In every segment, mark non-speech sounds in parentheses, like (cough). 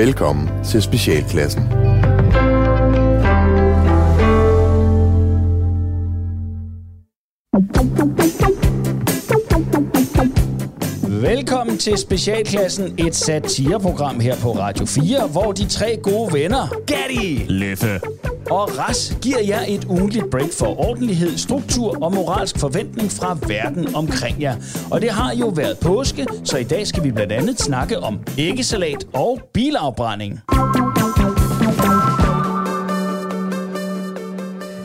Velkommen til Specialklassen. Velkommen til Specialklassen, et satireprogram her på Radio 4, hvor de tre gode venner, Gatti, Leffe og Ras, giver jer et ugentligt break for ordentlighed, struktur og moralsk forventning fra verden omkring jer. Og det har jo været påske, så i dag skal vi blandt andet snakke om æggesalat og bilafbrænding.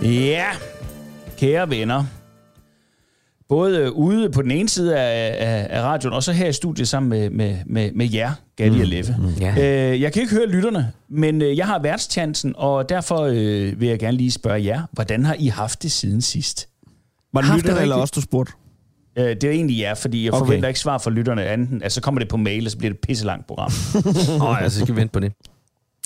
Ja, kære venner. Både ude på den ene side af, af, af radioen, og så her i studiet sammen med, med, med, med jer, Gatti og Leffe. Mm, ja. øh, jeg kan ikke høre lytterne, men øh, jeg har værtschancen, og derfor øh, vil jeg gerne lige spørge jer, hvordan har I haft det siden sidst? Var det Haft lytter det eller også, du spurgte? Øh, det er egentlig ja, fordi jeg Okay. forventer ikke svar fra lytterne anden. Altså, så kommer det på mail, og så bliver det et pisselangt program. (laughs) Åh, oh, altså, skal vi vente på det.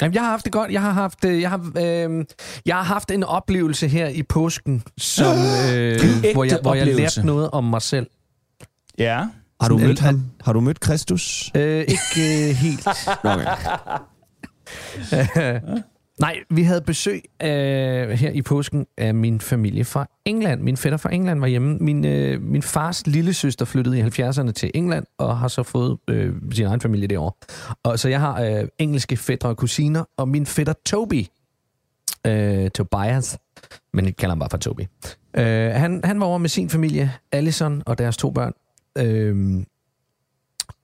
Jamen, jeg har haft det godt. Jeg har haft, øh, jeg har, øh, jeg har haft en oplevelse her i påsken, som, (gasps) øh, hvor, jeg, hvor jeg lærte noget om mig selv. ja. Har du Sådan mødt ham? Har du mødt Kristus? Øh, ikke øh, helt. (laughs) Okay. (laughs) Nej, vi havde besøg øh, her i påsken af min familie fra England. Min fætter fra England var hjemme. Min, øh, min fars lille søster flyttede i 70'erne til England og har så fået øh, sin egen familie derovre. Og så jeg har øh, engelske fætter og kusiner, og min fætter Toby, øh, Tobias, men jeg kalder ham bare for Toby. Øh, han, han var over med sin familie, Allison og deres to børn. Øh,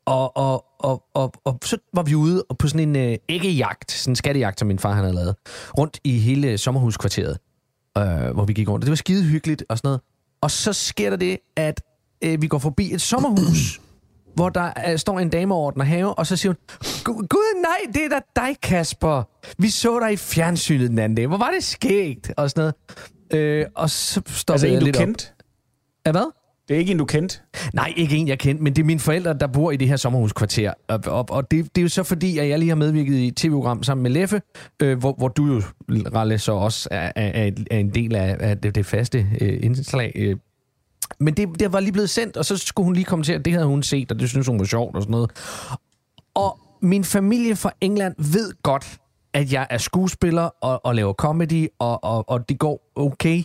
og, og, og, og, og så var vi ude og på sådan en øh, æggejagt, sådan en skattejagt, som min far han havde lavet, rundt i hele sommerhuskvarteret, øh, hvor vi gik rundt. Og det var skide hyggeligt og sådan noget. Og så sker der det, at øh, vi går forbi et sommerhus, (clears throat) hvor der øh, står en dame og ordner have, og så siger hun, "Gu- Gud nej, det er da dig, Kasper. Vi så dig i fjernsynet den anden dag. Hvor var det skægt? Og sådan noget. Øh, og så stoppede Altså, jeg du lidt kendt? op. Ja, hvad? Det er ikke en, du kendt? Nej, ikke en, jeg kendte, men det er mine forældre, der bor i det her sommerhuskvarter. Og, og, og det, det er jo så fordi, at jeg lige har medvirket i et tv-program sammen med Leffe, øh, hvor, hvor du jo, Ralle, så også er, er, er en del af, af det, det faste øh, indslag. Øh. Men det, det var lige blevet sendt, og så skulle hun lige kommentere, at det havde hun set, og det synes hun var sjovt og sådan noget. Og min familie fra England ved godt, at jeg er skuespiller og, og laver comedy, og, og, og det går okay.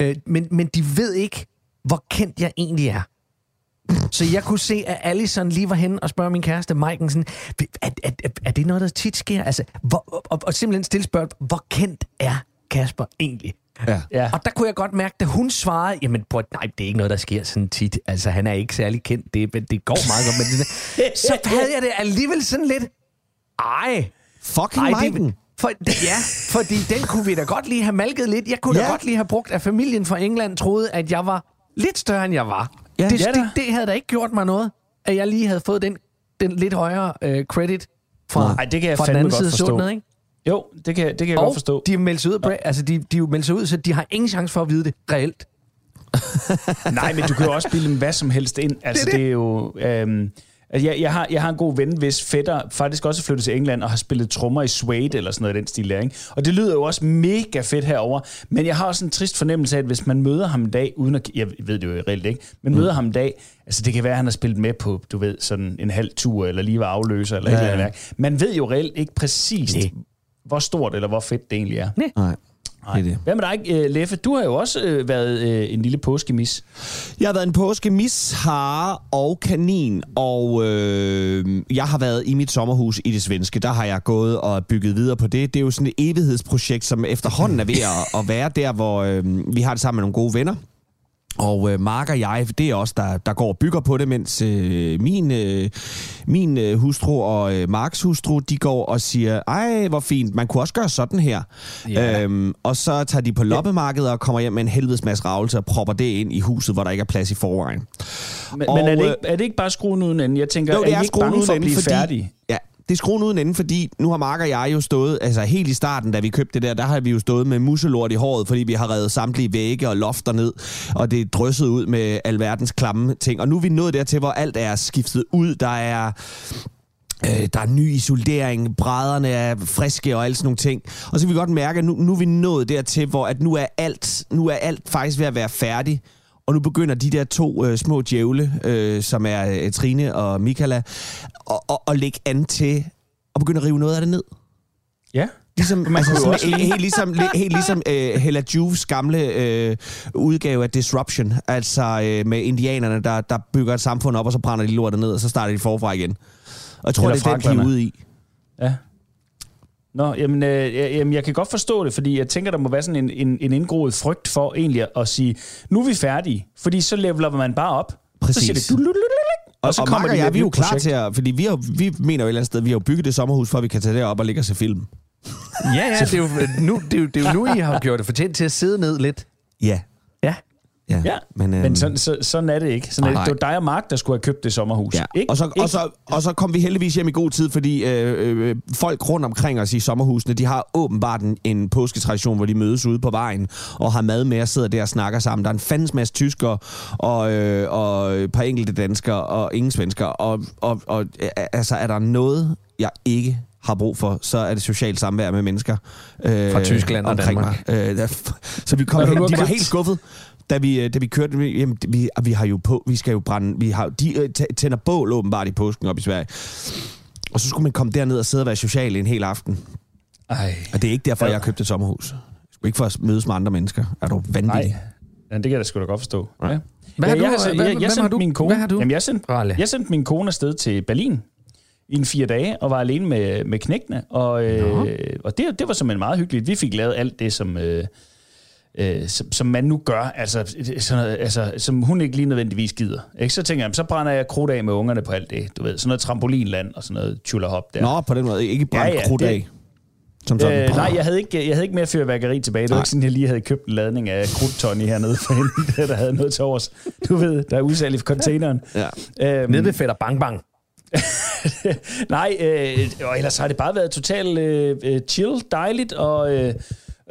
Øh, men, men de ved ikke, hvor kendt jeg egentlig er. Så jeg kunne se, at Allison lige var henne og spørge min kæreste Maiken sådan, er, er, er, det noget, der tit sker? Altså, hvor, og, og simpelthen stille spørge, hvor kendt er Kasper egentlig? Ja. Ja. Og der kunne jeg godt mærke, da hun svarede, jamen prøv, nej, det er ikke noget, der sker sådan tit. Altså, han er ikke særlig kendt. Det, det går meget godt. Men det, så havde jeg det alligevel sådan lidt, ej, Fucking ej, Maiken. det, for, ja, fordi den kunne vi da godt lige have malket lidt. Jeg kunne. Ja. da godt lige have brugt, at familien fra England troede, at jeg var lidt større, end jeg var. Ja. det, Ja det, det havde da ikke gjort mig noget, at jeg lige havde fået den, den lidt højere øh, credit fra, Ej, det kan jeg fra den anden side af sundet, ikke? Jo, det kan, det kan jeg Og godt forstå. de er meldt sig ud, ja. altså de, de er jo meldt sig ud, så de har ingen chance for at vide det reelt. (laughs) Nej, men du kan jo også bilde dem hvad som helst ind. (laughs) Altså, det, det. det er jo... Øhm, altså, jeg, jeg, har, jeg har en god ven, hvis fætter faktisk også er flyttet til England og har spillet trommer i Suede eller sådan noget i den stil der, ikke? Og det lyder jo også mega fedt herover. Men jeg har også en trist fornemmelse af, at hvis man møder ham en dag, uden at... Jeg ved det jo reelt ikke, men møder ham en dag, altså det kan være, at han har spillet med på, du ved, sådan en halv tur, eller lige var afløser, eller ja, et eller andet værk. Man ved jo reelt ikke præcist, Nej. hvor stort eller hvor fedt det egentlig er. Nej. Nej. Det er det. Hvad med dig, øh, Leffe? Du har jo også øh, været øh, en lille påskemis. Jeg har været en påske mis, hare og kanin, og øh, jeg har været i mit sommerhus i det svenske. Der har jeg gået og bygget videre på det. Det er jo sådan et evighedsprojekt, som efterhånden er ved at, at være der, hvor øh, vi har det sammen med nogle gode venner. Og øh, Mark og jeg, det er os, der, der går og bygger på det, mens øh, min, øh, min øh, hustru og øh, Marks hustru, de går og siger, ej, hvor fint, man kunne også gøre sådan her. Ja. Øhm, og så tager de på loppemarkedet og kommer hjem med en helvedes masse ravelse og propper det ind i huset, hvor der ikke er plads i forvejen. Men, Og, men er, det øh, ikke, er det ikke bare skruen uden ende? Jeg tænker, Jo, er det I er ikke skruen bange for at blive fordi... færdige? Ja, det er skruen uden ende, fordi nu har Mark og jeg jo stået, altså helt i starten, da vi købte det der, der har vi jo stået med muselort i håret, fordi vi har revet samtlige vægge og lofter ned, og det er drysset ud med alverdens klamme ting. Og nu er vi nået dertil, hvor alt er skiftet ud. Der er Øh, der er ny isolering, brædderne er friske og alt sådan nogle ting. Og så kan vi godt mærke, at nu, nu er vi nået dertil, hvor at nu, er alt, nu er alt faktisk ved at være færdig. Og nu begynder de der to øh, små djævle, øh, som er øh, Trine og Michaela, at, at, at lægge an til og begynde at rive noget af det ned. Ja. Ligesom, Man altså, sådan, også helt, lige- helt ligesom, li- helt ligesom uh, Hella Juves gamle uh, udgave af Disruption, altså uh, med indianerne, der, der bygger et samfund op, og så brænder de lortet ned, og så starter de forfra igen. Og jeg tror, Eller det er den, de er ude i. Ja. Nå, jamen, øh, ja, jamen, jeg kan godt forstå det, fordi jeg tænker, der må være sådan en, en, en indgroet frygt for egentlig at sige, nu er vi færdige, fordi så leveler man bare op. Præcis. Så siger det, "Dulululululul", Og, og, og Mark og jeg, vi er jo klar til at... Fordi vi, har, vi mener jo et eller andet sted, vi har jo bygget det sommerhus, for at vi kan tage det op og ligge og se film. Ja, ja, det er, jo, nu, det, er jo, det er jo nu, I har gjort det fortjent til at sidde ned lidt. Ja. Ja. Ja, men, øhm, men sådan, så, sådan er det ikke. Sådan er det. det var dig og Mark, der skulle have købt det sommerhus. Ja. Ikke? Og, så, ikke? og, så, og så kom vi heldigvis hjem i god tid, fordi øh, øh, folk rundt omkring os i sommerhusene, de har åbenbart en, en påsketradition, hvor de mødes ude på vejen og har mad med og sidder der og snakker sammen. Der er en fandens masse tyskere og, øh, og et par enkelte danskere og ingen svensker. Og, og, og øh, altså, er der noget, jeg ikke har brug for, så er det socialt samvær med mennesker øh, Fra Tyskland og omkring Danmark. Mig. Øh, der, (laughs) så vi kom hen, de var helt skuffet, da vi, øh, da vi kørte. vi- Jamen, vi, vi har jo på, vi skal jo brænde, vi har, de øh, tæ- tænder bål åbenbart i påsken op i Sverige. Og så skulle man komme derned og sidde og være social en hel aften. Ej, Og det er ikke derfor, Ja. jeg har købt et sommerhus. Jeg skulle ikke for at mødes med andre mennesker. Er du vanvittig? nej. Ja, det kan jeg da sgu da godt forstå. Ja. Hvad har du- jeg, sendte du? min kone, Hvad har du? Jamen, jeg sendte, jeg sendte min kone afsted til Berlin i en fire dage, og var alene med, med knækkene. Og, øh, og det, det var simpelthen meget hyggeligt. Vi fik lavet alt det, som, øh, øh, som, som man nu gør, altså, sådan noget, altså, som hun ikke lige nødvendigvis gider. Ikke? Så tænker jeg, så brænder jeg krudt af med ungerne på alt det. Du ved, sådan noget trampolinland og sådan noget tjullerhop der. Nå, på den måde. Ikke brændt Ja, ja, krudt det- af. Som sådan. Øh, nej, jeg havde, ikke, jeg havde ikke mere fyrværkeri tilbage. Det var Nej. ikke sådan, jeg lige havde købt en ladning af krudttonni hernede for hende, (laughs) der, havde noget til overs. Du ved, der er udsalg i containeren. Ja. Øhm, Nede ved Fætter Bang Bang. (laughs) nej, øh, og ellers har det bare været totalt øh, øh, chill, dejligt, og, øh,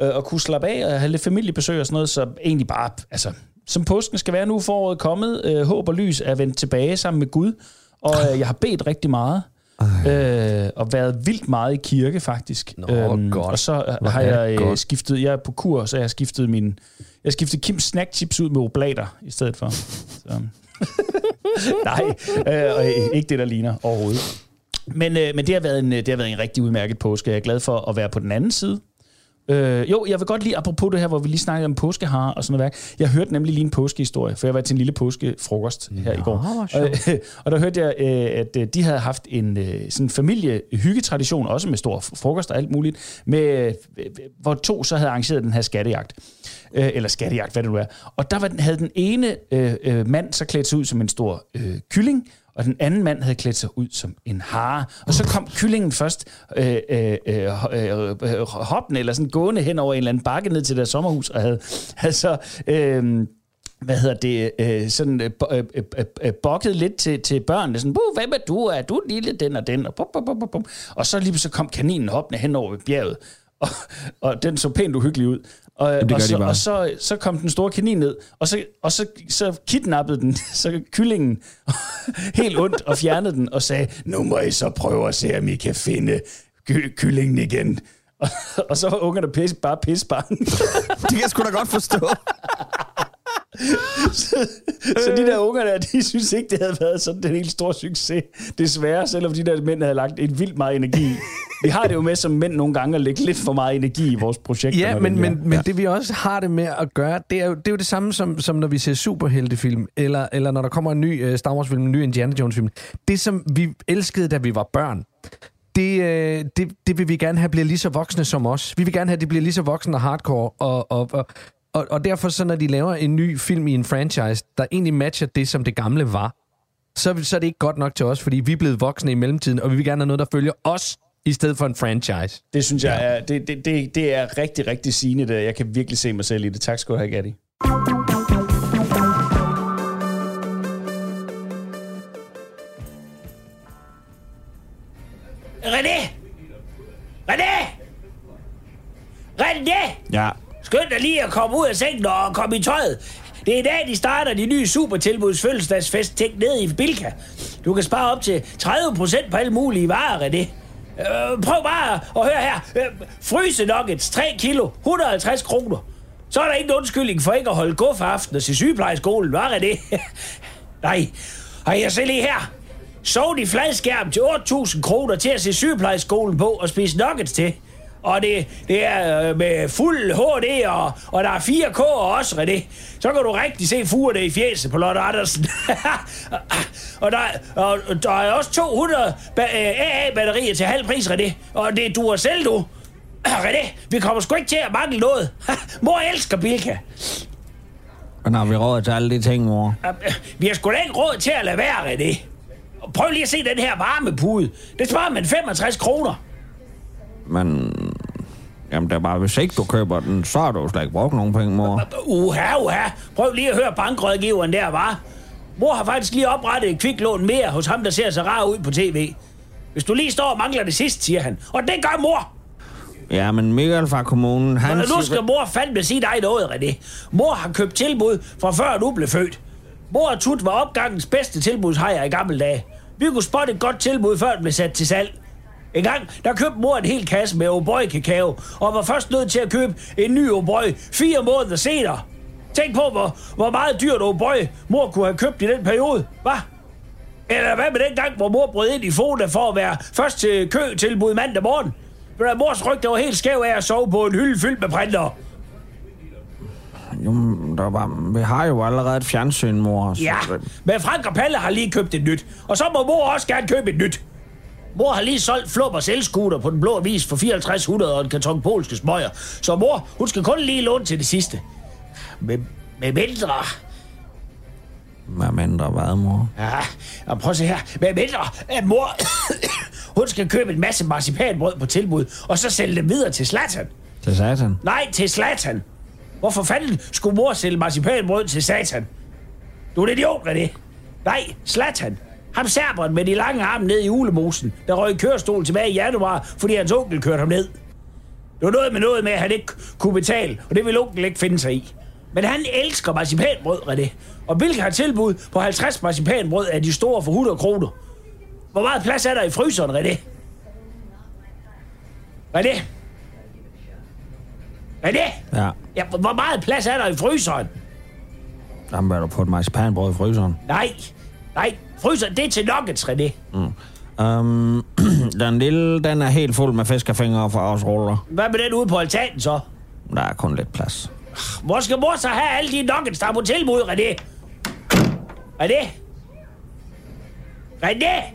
øh, at kunne slappe af og have lidt familiebesøg og sådan noget, så egentlig bare, altså, som påsken skal være nu, foråret kommet, øh, håb og lys er vendt tilbage sammen med Gud, og øh, jeg har bedt rigtig meget, øh, og været vildt meget i kirke faktisk. Øhm, Nå, godt. Og så øh, Hvor har jeg øh, godt. skiftet, jeg er på kur, så jeg har skiftet min, jeg har skiftet Kims snack chips ud med oblater i stedet for. Så. (laughs) Nej, øh, og ikke det, der ligner overhovedet. Men, øh, men det, har været en, det har været en rigtig udmærket påske. Jeg er glad for at være på den anden side. Øh, jo, jeg vil godt lige, apropos det her, hvor vi lige snakkede om påskehar og sådan noget. Jeg hørte nemlig lige en påskehistorie, for jeg var til en lille påskefrokost her i går. Og, (laughs) og der hørte jeg, øh, at øh, de havde haft en øh, sådan familiehyggetradition, også med stor frokost og alt muligt, med, øh, hvor to så havde arrangeret den her skattejagt. Øh, eller skattejagt, hvad det nu er. Og der var havde den ene øh, mand så klædt sig ud som en stor øh, kylling, og den anden mand havde klædt sig ud som en hare. Og så kom kyllingen først øh, øh, øh, øh, øh hoppende, eller sådan gående hen over en eller anden bakke ned til deres sommerhus, og havde, havde så... Øh, hvad hedder det, øh, sådan øh, øh øh, øh, øh, bokket lidt til, til børnene, sådan, "Buh, hvem er du? Er du lille den og den? Og, bum, bum, bum, bum. og så lige så kom kaninen hoppende hen over bjerget, og, og den så pænt uhyggelig ud. Og, gør og, så, og så, så kom den store kanin ned, og så, og så, så kidnappede den (laughs) så kyllingen (laughs) helt ondt og fjernede den og sagde, nu må I så prøve at se, om I kan finde ky- kyllingen igen. Og, og så var ungerne pisse, bare pisse bange. (laughs) Det kan jeg sgu da godt forstå. Så de der unger der, de synes ikke, det havde været sådan en helt stor succes. Desværre, selvom de der mænd havde lagt et vildt meget energi. Vi har det jo med som mænd nogle gange at lægge lidt for meget energi i vores projekter. Ja, men, det men, men det vi også har det med at gøre, det er jo det, er jo det samme som, som når vi ser superheltefilm, eller, eller når der kommer en ny uh, Star Wars-film, en ny Indiana Jones-film. Det, som vi elskede, da vi var børn, det, øh, det, det vil vi gerne have bliver lige så voksne som os. Vi vil gerne have, at det bliver lige så voksne og hardcore, og, og, og, og, og derfor så, når de laver en ny film i en franchise, der egentlig matcher det, som det gamle var, så, så er det ikke godt nok til os, fordi vi er blevet voksne i mellemtiden, og vi vil gerne have noget, der følger os, i stedet for en franchise. Det synes jeg er, det, det, det, det er rigtig, rigtig sigende. Det. Jeg kan virkelig se mig selv i det. Tak skal du have, Gatti. René! René! René! Ja. Skynd dig lige at komme ud af sengen og komme i tøjet. Det er i dag, de starter de nye supertilbuds fødselsdagsfest tænkt ned i Bilka. Du kan spare op til 30% på alle mulige varer, René. Øh, prøv bare at høre her. Øh, fryse nuggets, 3 kilo, 150 kroner. Så er der ingen undskyldning for ikke at holde guf aften og se sygeplejeskolen, var det? (laughs) Nej. Og jeg ser lige her. Sov i fladskærm til 8.000 kroner til at se sygeplejeskolen på og spise nuggets til. Og det, det er øh, med fuld HD, og, og der er 4K også, René. Så kan du rigtig se fugerne i fjeset på Lotte Andersen. (laughs) og, der, og der er også 200 ba- øh, AA-batterier til halv pris, René. Og det du er selv, du. (clears throat) René, vi kommer sgu ikke til at mangle noget. (laughs) Mor elsker Bilka. Men har vi råd til alle de ting, mor? Vi har sgu da ikke råd til at lade være, René. Og Prøv lige at se den her varmepude. Det sparer man 65 kroner. Men... Jamen, det er bare, hvis ikke du køber den, så har du slet ikke brugt nogen penge, mor. Uha, uha. Prøv lige at høre bankrådgiveren der, var. Mor har faktisk lige oprettet et kviklån mere hos ham, der ser så rar ud på tv. Hvis du lige står og mangler det sidste, siger han. Og det gør mor. Ja, men Michael fra kommunen, han... Og nu skal mor fandme sige dig noget, René. Mor har købt tilbud fra før du blev født. Mor og Tut var opgangens bedste tilbudshejer i gamle dage. Vi kunne spotte et godt tilbud, før det blev sat til salg. En gang, der købte mor en hel kasse med O'boy kakao, og var først nødt til at købe en ny O'boy fire måneder senere. Tænk på, hvor, hvor meget dyrt O'boy mor kunne have købt i den periode, hva? Eller hvad med den gang, hvor mor brød ind i Foda for at være først til kø tilbud mandag morgen? For der mors rygte var helt skæv af at sove på en hylde fyldt med printer. Jo, men der er bare, vi har jo allerede et fjernsyn, mor. så- Ja, men Frank og Palle har lige købt et nyt. Og så må mor også gerne købe et nyt. Mor har lige solgt flub og selvskuter på den blå avis for 5400 og en karton polske smøger. Så mor, hun skal kun lige låne til det sidste. Med, med mindre... Hvad mindre hvad, mor? Ja, og prøv at se her. Med mindre, at mor... (coughs) hun skal købe en masse marcipanbrød på tilbud, og så sælge dem videre til Slatan. Til satan. Nej, til Slatan. Hvorfor fanden skulle mor sælge marcipanbrød til Satan? Du er en idiot, René. Nej, Slatan. Ham serberen med de lange arme ned i julemosen, der røg i kørestol tilbage i januar, fordi hans onkel kørte ham ned. Det var noget med noget med, at han ikke kunne betale, og det ville onkel ikke finde sig i. Men han elsker marcipanbrød, René. Og hvilket har tilbud på 50 marcipanbrød af de store for 100 kroner. Hvor meget plads er der i fryseren, René? René? René? Ja. Ja, hvor- meget plads er der i fryseren? Jamen, er du på et marcipanbrød i fryseren? Nej, nej, fryseren, det til nuggets, René. Um, (clears throat) den lille, den er helt fuld med fiskefingre fra os ruller. Hvad med den ude på altanen så? Der er kun lidt plads. Hvor skal mor så have alle de nuggets, der er på tilbud, René? René? René?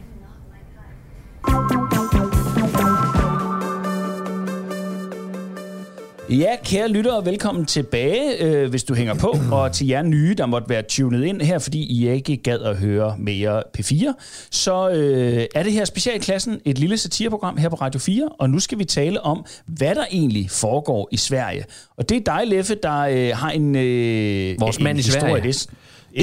Ja, kære lyttere, velkommen tilbage, øh, hvis du hænger på, og til jer nye, der måtte være tunet ind her, fordi I ikke gad at høre mere P4, så øh, er det her Specialklassen et lille satireprogram her på Radio 4, og nu skal vi tale om, hvad der egentlig foregår i Sverige. Og det er dig, Leffe, der øh, har en, øh, Vores en mand i historie. Sverige. Det,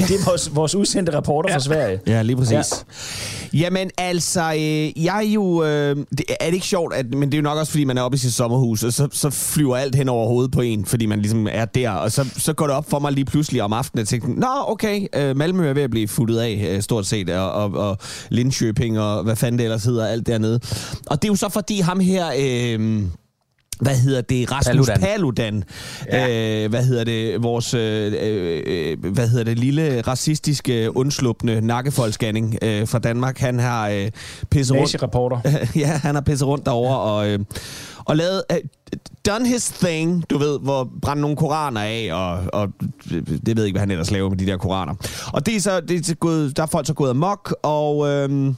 det er vores, vores udsendte reporter fra Sverige. Ja, lige præcis. Ja. Jamen altså, øh, jeg er jo... Øh, det, er det ikke sjovt, at, men det er jo nok også, fordi man er oppe i sit sommerhus, og så, så flyver alt hen over hovedet på en, fordi man ligesom er der, og så, så går det op for mig lige pludselig om aftenen, at tænke, nå okay, øh, Malmø er ved at blive futtet af, øh, stort set, og, og, og Linköping, og hvad fanden det ellers hedder, alt dernede. Og det er jo så fordi ham her... Øh, hvad hedder det? Rasmus Paludan. Paludan. Ja. Øh, hvad hedder det? Vores, øh, øh, hvad hedder det? Lille racistiske, undslupne nakkefoldscanning øh, fra Danmark. Han har øh, pisset rundt. Nazi-reporter. (laughs) ja, han har pisset rundt derovre og, øh, og lavet... Øh, done his thing, du ved, hvor brænde nogle koraner af, og, og det ved jeg ikke, hvad han ellers laver med de der koraner. Og det er så, det er så gået, der er folk så gået amok, og... Øh,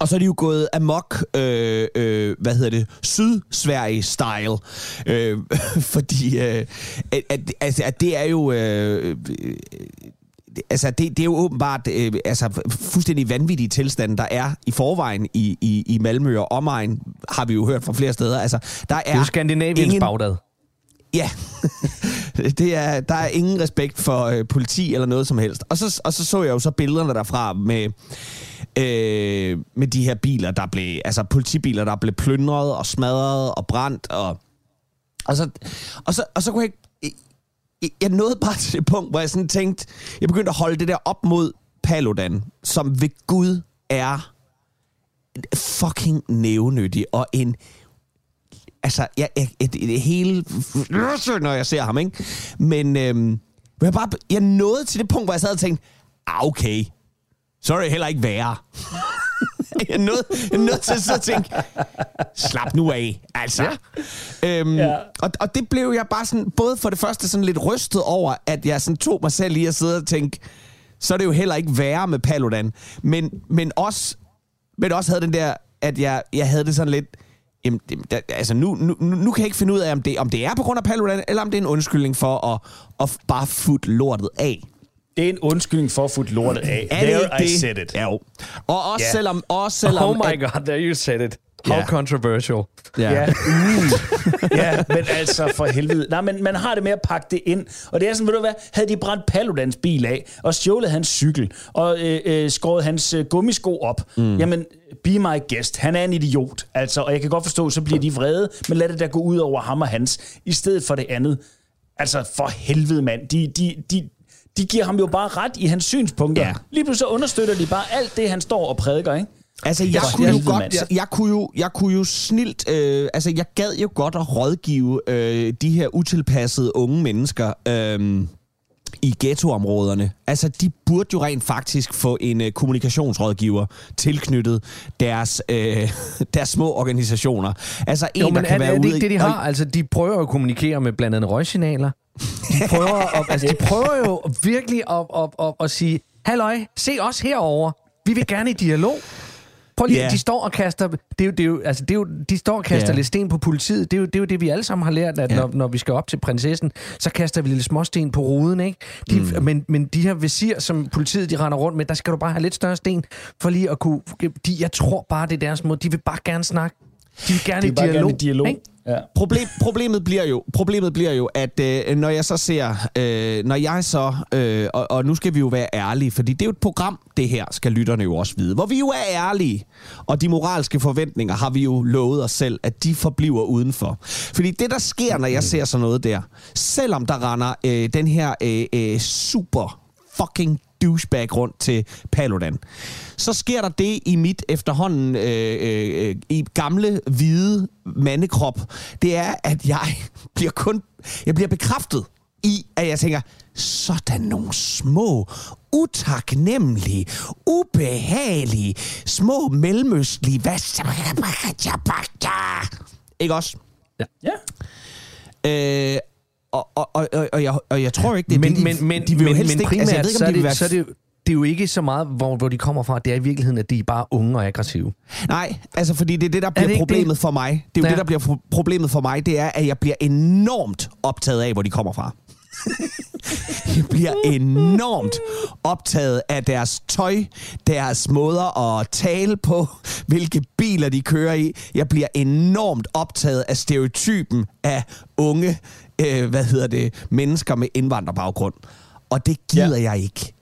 og så er de jo gået amok, øh, øh, hvad hedder det, Syd-Sverige-style. Øh, (laughs) fordi øh, at, at, altså, at det er jo... Øh, øh, altså, det, det er jo åbenbart øh, altså, fuldstændig vanvittige tilstande, der er i forvejen i, i, i Malmø og omegn, har vi jo hørt fra flere steder. Altså, der er Det er jo Skandinaviens ingen- Bagdad. Ja, (laughs) det er, der er ingen respekt for øh, politi eller noget som helst. Og så, og så så jeg jo så billederne derfra med, øh, med de her biler, der blev, altså politibiler, der blev plyndret og smadret og brændt. Og, og, så, og, så, og så kunne jeg ikke... jeg- Jeg nåede bare til det punkt, hvor jeg sådan tænkte, jeg begyndte at holde det der op mod Paludan, som ved Gud er fucking nævnyttig og en altså, jeg, jeg, jeg, det er hele, (laughs) når jeg ser ham, ikke? Men øhm, jeg, bare, jeg nåede til det punkt, hvor jeg sad og tænkte, ah, okay, så er det heller ikke værre. (laughs) jeg er nødt, jeg er nødt til så at tænke, slap nu af, altså. Ja. Øhm, Ja. og, og det blev jeg bare sådan, både for det første sådan lidt rystet over, at jeg sådan tog mig selv i at sidde og tænke, så er det jo heller ikke værre med Paludan. Men, men, også, men også havde den der, at jeg, jeg havde det sådan lidt, jamen, det, der, altså nu, nu, nu nu kan jeg ikke finde ud af, om det, om det er på grund af Paludan, eller om det er en undskyldning for at, at bare futte lortet af. Det er en undskyldning for at få lortet af. Er det There ikke I det? said it. Ja, jo. Og også Ja. selvom... Også selvom Oh my god, there you said it. How Ja. controversial. Ja. Uh. ja, men altså for helvede. Nej, men man har det med at pakke det ind. Og det er sådan, ved du hvad, havde de brændt Paludans bil af, og stjålet hans cykel, og øh, øh, skåret hans øh, gummisko op, mm. jamen, be my guest. Han er en idiot. Altså, og jeg kan godt forstå, så bliver de vrede, men lad det da gå ud over ham og hans, i stedet for det andet. Altså, for helvede, mand. De, de, de, de giver ham jo bare ret i hans synspunkter. Ja. Lige pludselig så understøtter de bare alt det, han står og prædiker, ikke? Altså, jeg For kunne, jo godt, jeg, jeg, kunne jo, jeg kunne jo snilt... Øh, altså, jeg gad jo godt at rådgive øh, de her utilpassede unge mennesker øh, i ghettoområderne. Altså, de burde jo rent faktisk få en øh, kommunikationsrådgiver tilknyttet deres, øh, (laughs) deres små organisationer. Altså, en, Jo, der men kan er, være er det ude ikke det, de har? Altså, de prøver at kommunikere med blandt andet røgsignaler. De prøver, at, (laughs) altså, de prøver jo virkelig at, at, at, at sige, halløj, se os herover. Vi vil gerne i dialog. Prøv lige, Ja. de står og kaster, det er jo, det er jo, altså, det er jo, de står og kaster Ja. lidt sten på politiet. Det er jo det, er jo det vi alle sammen har lært, at Ja. når, når vi skal op til prinsessen, så kaster vi lidt småsten på ruden, ikke? De, mm. men, men de her visir, som politiet de render rundt med, der skal du bare have lidt større sten, for lige at kunne... De, jeg tror bare, det er deres måde. De vil bare gerne snakke. De vil gerne i bare dialog. gerne dialog. ikke? Ja. Problem, problemet bliver jo, problemet bliver jo, at øh, når jeg så ser, øh, når jeg så, øh, og, og nu skal vi jo være ærlige, fordi det er jo et program, det her skal lytterne jo også vide, hvor vi jo er ærlige, og de moralske forventninger har vi jo lovet os selv, at de forbliver udenfor. Fordi det, der sker, når jeg ser sådan noget der, selvom der render øh, den her øh, øh, super fucking douchebag rundt til Paludan. Så sker der det i mit efterhånden øh, øh, i gamle, hvide mandekrop, det er, at jeg (laughs) bliver kun jeg bliver bekræftet i, at jeg tænker, sådan nogle små, utaknemmelige, ubehagelige, små mellemøstlige, hvad (laughs) ikke også? Ja. Øh, og, og, og, og, og, jeg, og jeg tror ikke, det er men, det, de, men, men, de vil jo men, helst men ikke... primært, altså, jeg ved ikke, så, om er de vil være så er det, jo- det er jo ikke så meget, hvor, hvor de kommer fra. Det er i virkeligheden, at de er bare unge og aggressive. Nej, altså fordi det er det, der bliver det ikke problemet det? for mig. Det er jo Ja. det, der bliver pro- problemet for mig, det er, at jeg bliver enormt optaget af, hvor de kommer fra. (laughs) jeg bliver enormt optaget af deres tøj, deres måder at tale på, hvilke biler de kører i. Jeg bliver enormt optaget af stereotypen af unge, øh, hvad hedder det, mennesker med indvandrerbaggrund. Og det gider ja. jeg ikke.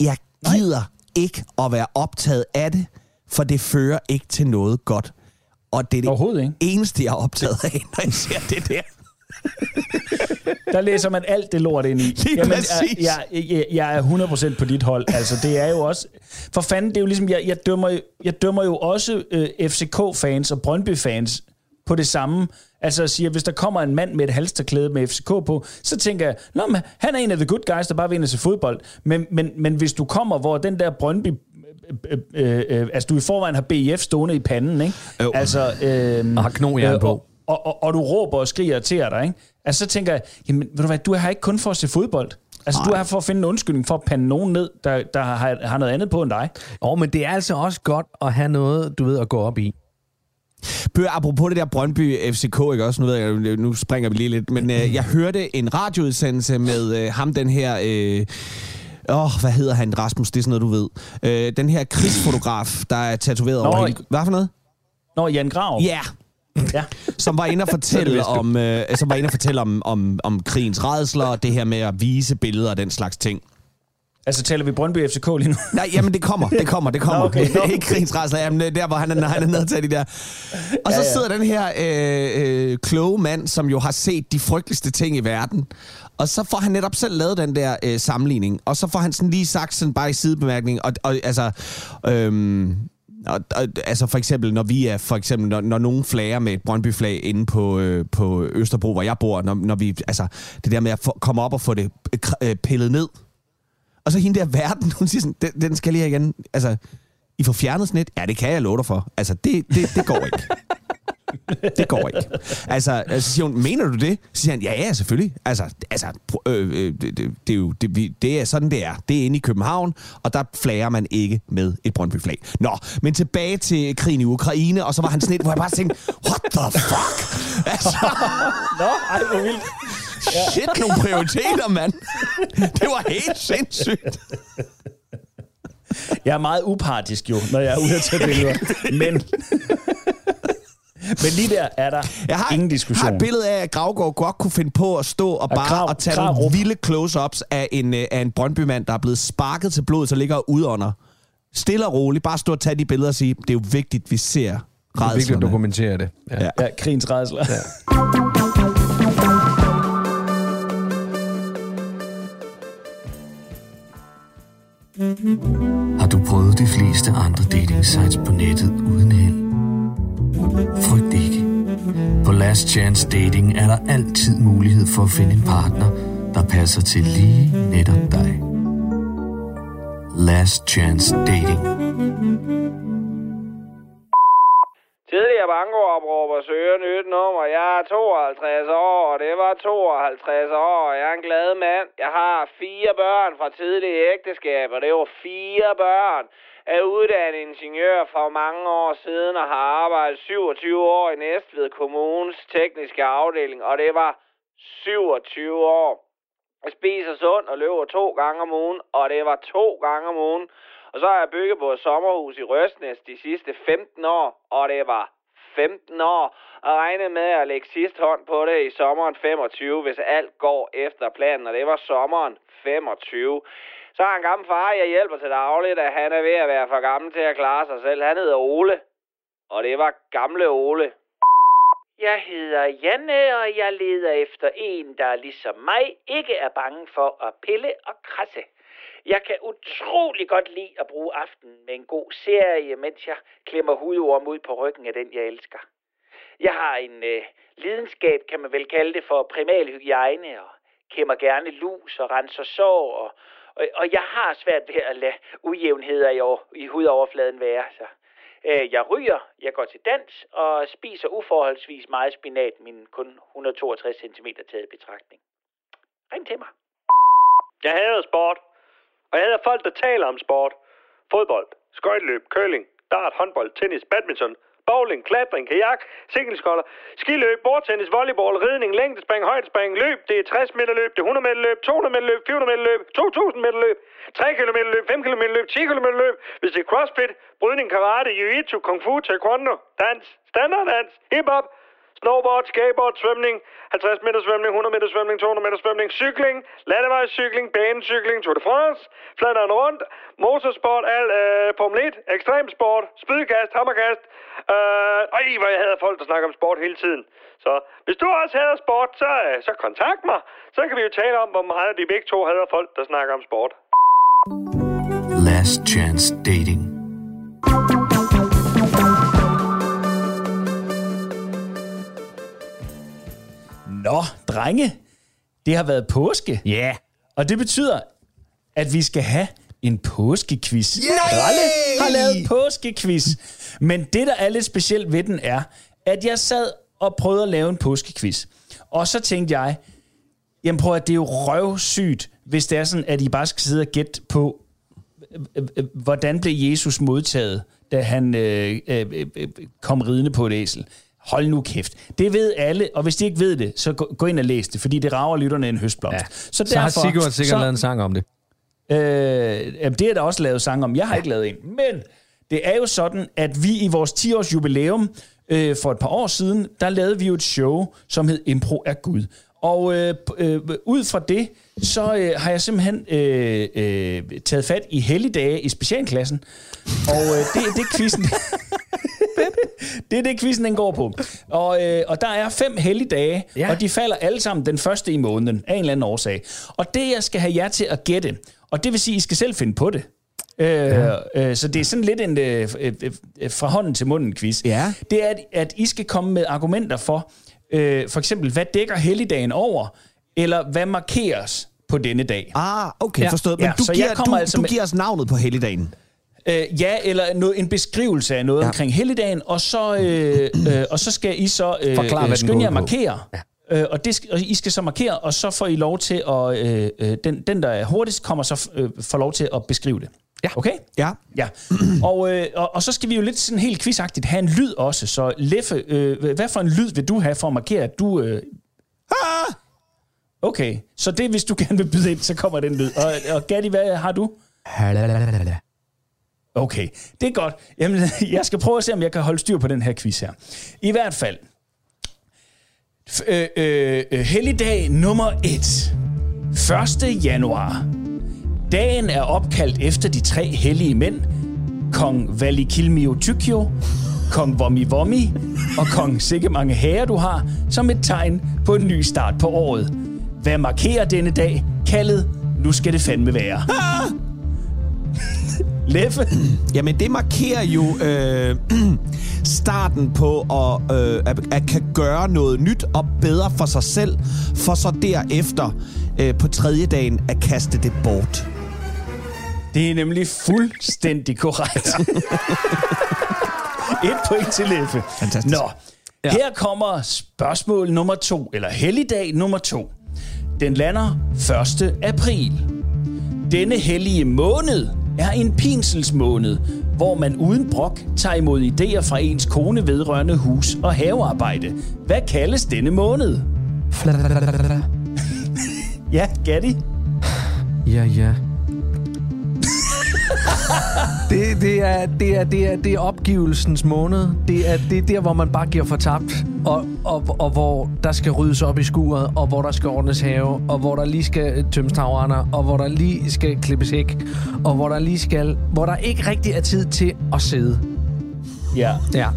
Jeg gider ikke at være optaget af det, for det fører ikke til noget godt. Og det er det eneste, jeg er optaget af, (laughs) når jeg ser det der. (laughs) Der læser man alt det lort ind i. Lige præcis. Jeg, jeg, jeg, jeg er 100% på dit hold. Altså, det er jo også... For fanden, det er jo ligesom... Jeg, jeg, dømmer, jeg dømmer jo også øh, FCK-fans og Brøndby-fans på det samme. Altså at sige, at hvis der kommer en mand med et halsterklæde med FCK på, så tænker jeg, Nå, men han er en af the good guys, der bare vinder til fodbold. Men, men, men hvis du kommer, hvor den der Brøndby øh, øh, øh, altså du i forvejen har BF stående i panden, ikke? Jo. Altså, øh, Og har knogjern på. Og, og, og, du råber og skriger til dig, ikke? Altså, så tænker jeg, jamen, ved du hvad, du er her ikke kun for at se fodbold. Altså, du er her for at finde en undskyldning for at pande nogen ned, der, der har, har noget andet på end dig. Og men det er altså også godt at have noget, du ved, at gå op i. Bør, apropos det der Brøndby FCK, ikke også? Nu ved jeg, nu springer vi lige lidt, men øh, jeg hørte en radioudsendelse med øh, ham, den her... Øh, Åh, oh, hvad hedder han, Rasmus? Det er sådan noget, du ved. Øh, den her krigsfotograf, der er tatoveret Nå, over hele... Hvad for noget? Nå, Jan Grav. Ja, ja. (laughs) som var inde og fortælle om, øh, som var inde og fortælle om, om, om krigens redsler, og det her med at vise billeder og den slags ting. Altså, taler vi Brøndby FCK lige nu? (laughs) Nej, jamen det kommer, det kommer, det kommer. Nå, okay, (laughs) ikke krigens redsler, jamen det er der, hvor han er, han er nede til de der. Og så Ja, ja. sidder den her øh, øh, kloge mand, som jo har set de frygteligste ting i verden. Og så får han netop selv lavet den der øh, sammenligning. Og så får han sådan lige sagt sådan bare i sidebemærkning. Og, og altså... Øhm, og, og, altså for eksempel, når vi er, for eksempel, når, når nogen flager med et Brøndby-flag inde på, øh, på Østerbro, hvor jeg bor, når, når vi, altså det der med at få, komme op og få det øh, øh pillet ned, Og så hende der verden, (laughs) hun siger sådan, den, den skal lige igen. Altså, I får fjernet sådan et? Ja, det kan jeg love dig for. Altså, det, det, det går ikke. (laughs) Det går ikke. Altså, så siger hun, mener du det? Så siger han, ja, ja, selvfølgelig. Altså, altså øh, øh, det, det, det, er jo, det, vi- det er sådan, det er. Det er inde i København, og der flager man ikke med et Brøndby-flag. Nå, men tilbage til krigen i Ukraine, og så var han sådan et, hvor jeg bare tænkte, what the fuck? Altså, Nå, ej, hvor vildt. shit, nogle prioriteter, mand. Det var helt sindssygt. Jeg er meget upartisk jo, når jeg er ude at tage billeder. Men, men lige der er der Jeg har, ingen har diskussion. et billede af, at Gravgaard godt kunne finde på at stå og bare Krav- og tage Krarup. nogle vilde close-ups af en, øh, af en Brøndby-mand, der er blevet sparket til blod, så ligger udånder. Stille og roligt, bare stå og tage de billeder og sige, det er jo vigtigt, vi ser Det er vigtigt at redslerne. dokumentere det. Ja. Ja. Ja, krigens redsler. Ja. Har du prøvet de fleste andre dating sites på nettet uden held? Frygt ikke. På Last Chance Dating er der altid mulighed for at finde en partner, der passer til lige netop dig. Last Chance Dating. Tidligere bankopråber søger nyt nummer. Jeg er 52 år, og det var 52 år. Jeg er en glad mand. Jeg har fire børn fra tidlige ægteskab, og det var fire børn. Jeg er uddannet ingeniør for mange år siden og har arbejdet 27 år i Næstved Kommunes tekniske afdeling, og det var 27 år. Jeg spiser sund og løber to gange om ugen, og det var to gange om ugen. Og så har jeg bygget på et sommerhus i Røsnæs de sidste 15 år, og det var 15 år. Og regnede med at lægge sidst hånd på det i sommeren 25, hvis alt går efter planen, og det var sommeren 25. Så har en gammel far, jeg hjælper til dagligt, at han er ved at være for gammel til at klare sig selv. Han hedder Ole, og det var gamle Ole. Jeg hedder Janne, og jeg leder efter en, der ligesom mig ikke er bange for at pille og krasse. Jeg kan utrolig godt lide at bruge aftenen med en god serie, mens jeg klemmer hudorm ud på ryggen af den, jeg elsker. Jeg har en øh, lidenskab, kan man vel kalde det, for primal hygiejne, og kæmmer gerne lus og renser sår, og, og, og jeg har svært ved at lade ujævnheder i, i hudoverfladen være. Så. Øh, jeg ryger, jeg går til dans og spiser uforholdsvis meget spinat, min kun 162 cm taget i betragtning. Ring til mig. Jeg hader sport. Og jeg hader folk, der taler om sport. Fodbold, skøjteløb, curling, dart, håndbold, tennis, badminton, bowling, klatring, kajak, singleskolder, skiløb, bordtennis, volleyball, ridning, længdespring, højdespring, løb, det er 60 meter løb, det er 100 meter løb, 200 meter løb, 400 meter løb, 2000 meter løb, 3 km løb, 5 km løb, 10 km løb, hvis det er crossfit, brydning, karate, jiu-jitsu, kung fu, taekwondo, dans, standarddans, hip-hop, snowboard, skateboard, svømning, 50 meter svømning, 100 meter svømning, 200 meter svømning, cykling, landevejscykling, banecykling, Tour de France, flanderen rundt, motorsport, al øh, Formel 1, ekstremsport, spydkast, hammerkast. Øh, ej, hvor jeg hader folk, der snakker om sport hele tiden. Så hvis du også hader sport, så, øh, så kontakt mig. Så kan vi jo tale om, hvor meget de begge to hader folk, der snakker om sport. Last Chance Dating. Nå, drenge. Det har været påske. Ja. Yeah. Og det betyder, at vi skal have en påskequiz. Ralle har lavet påskequiz. Men det, der er lidt specielt ved den, er, at jeg sad og prøvede at lave en påskequiz. Og så tænkte jeg, jamen prøv at det er jo røvsygt, hvis det er sådan, at I bare skal sidde og gætte på, øh, øh, øh, hvordan blev Jesus modtaget, da han øh, øh, øh, kom ridende på et æsel. Hold nu kæft. Det ved alle, og hvis de ikke ved det, så gå, gå ind og læs det, fordi det rager lytterne en høstblomst. Ja. Så, Så har Sigurd sikkert så, lavet en sang om det. Øh, jamen, det er der også lavet sang om. Jeg har ikke lavet en. Men det er jo sådan, at vi i vores 10-års jubilæum øh, for et par år siden, der lavede vi jo et show, som hed Impro er Gud. Og øh, øh, ud fra det, så øh, har jeg simpelthen øh, øh, taget fat i helligdage i specialklassen. Og øh, det, det er quizzen. (laughs) det er det, quizzen den går på. Og, øh, og der er fem helligdage, Ja. og de falder alle sammen den første i måneden, af en eller anden årsag. Og det, jeg skal have jer til at gætte, og det vil sige, I skal selv finde på det. Øh, ja. øh, så det er sådan lidt en øh, øh, øh, fra hånden til munden quiz. Ja. Det er, at, at I skal komme med argumenter for, øh, for eksempel, hvad dækker helligdagen over, eller hvad markeres på denne dag. Ah, okay, Ja. forstået. Men Ja, du, giver, du, altså du med- giver os navnet på helligdagen. Øh, ja, eller noget, en beskrivelse af noget Ja. omkring helligdagen, og så, øh, øh, og så skal I så øh, Forklare, den skynde jer markere. Ja. Øh, og, det, og I skal så markere, og så får I lov til at... Øh, øh, den, den, der er hurtigst, kommer så øh, får lov til at beskrive det. Ja. Okay? Ja. Ja. Og, øh, og, og så skal vi jo lidt sådan helt quizagtigt have en lyd også. Så Leffe, øh, hvad for en lyd vil du have for at markere, at du... Øh... Ah! Okay, så det hvis du gerne vil byde ind, så kommer den lyd. Og, og Gatti, hvad har du? Okay, det er godt. Jamen, (laughs) jeg skal prøve at se, om jeg kan holde styr på den her quiz her. I hvert fald. F- øh, øh, helligdag nummer 1. 1. januar. Dagen er opkaldt efter de tre hellige mænd. Kong Valikilmio Tykio, Kong Vomi Vomi og Kong Sikke mange herrer, du har, som et tegn på en ny start på året. Hvad markerer denne dag? Kaldet, nu skal det fandme være. Ah! Leffe? (clears throat) Jamen, det markerer jo øh, (clears throat) starten på at, øh, at, at kan gøre noget nyt og bedre for sig selv, for så derefter øh, på tredje dagen at kaste det bort. Det er nemlig fuldstændig korrekt. (laughs) Et point til Leffe. Fantastisk. Nå, ja. her kommer spørgsmål nummer to, eller helligdag nummer to. Den lander 1. april. Denne hellige måned er en pinselsmåned, hvor man uden brok tager imod idéer fra ens kone vedrørende hus- og havearbejde. Hvad kaldes denne måned? (laughs) Ja, Gatti? Ja, ja. (laughs) Det, det, er, det, er, det, er, det er opgivelsens måned. Det er, det er der, hvor man bare giver for tabt. Og, og, og hvor der skal ryddes op i skuret, og hvor der skal ordnes have, og hvor der lige skal tømmes tagrender, og hvor der lige skal klippes hæk, og hvor der lige skal... Hvor der ikke rigtig er tid til at sidde. Ja. Ja.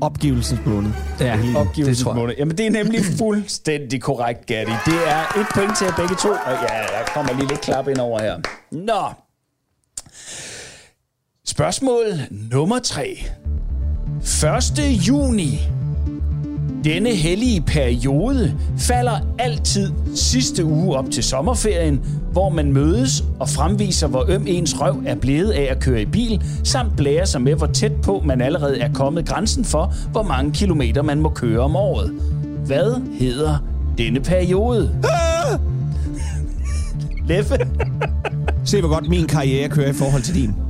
Opgivelsens måned. Ja, det tror jeg. Opgivelsesmåned. Jamen, det er nemlig (laughs) fuldstændig korrekt, Gatti. Det er et point til jer begge to. Og ja, der kommer lige lidt klap ind over her. Nå. Spørgsmål nummer tre. 1. juni. Denne hellige periode falder altid sidste uge op til sommerferien, hvor man mødes og fremviser, hvor øm ens røv er blevet af at køre i bil, samt blære sig med, hvor tæt på man allerede er kommet grænsen for, hvor mange kilometer man må køre om året. Hvad hedder denne periode? (laughs) Leffe? Se, hvor godt min karriere kører i forhold til din.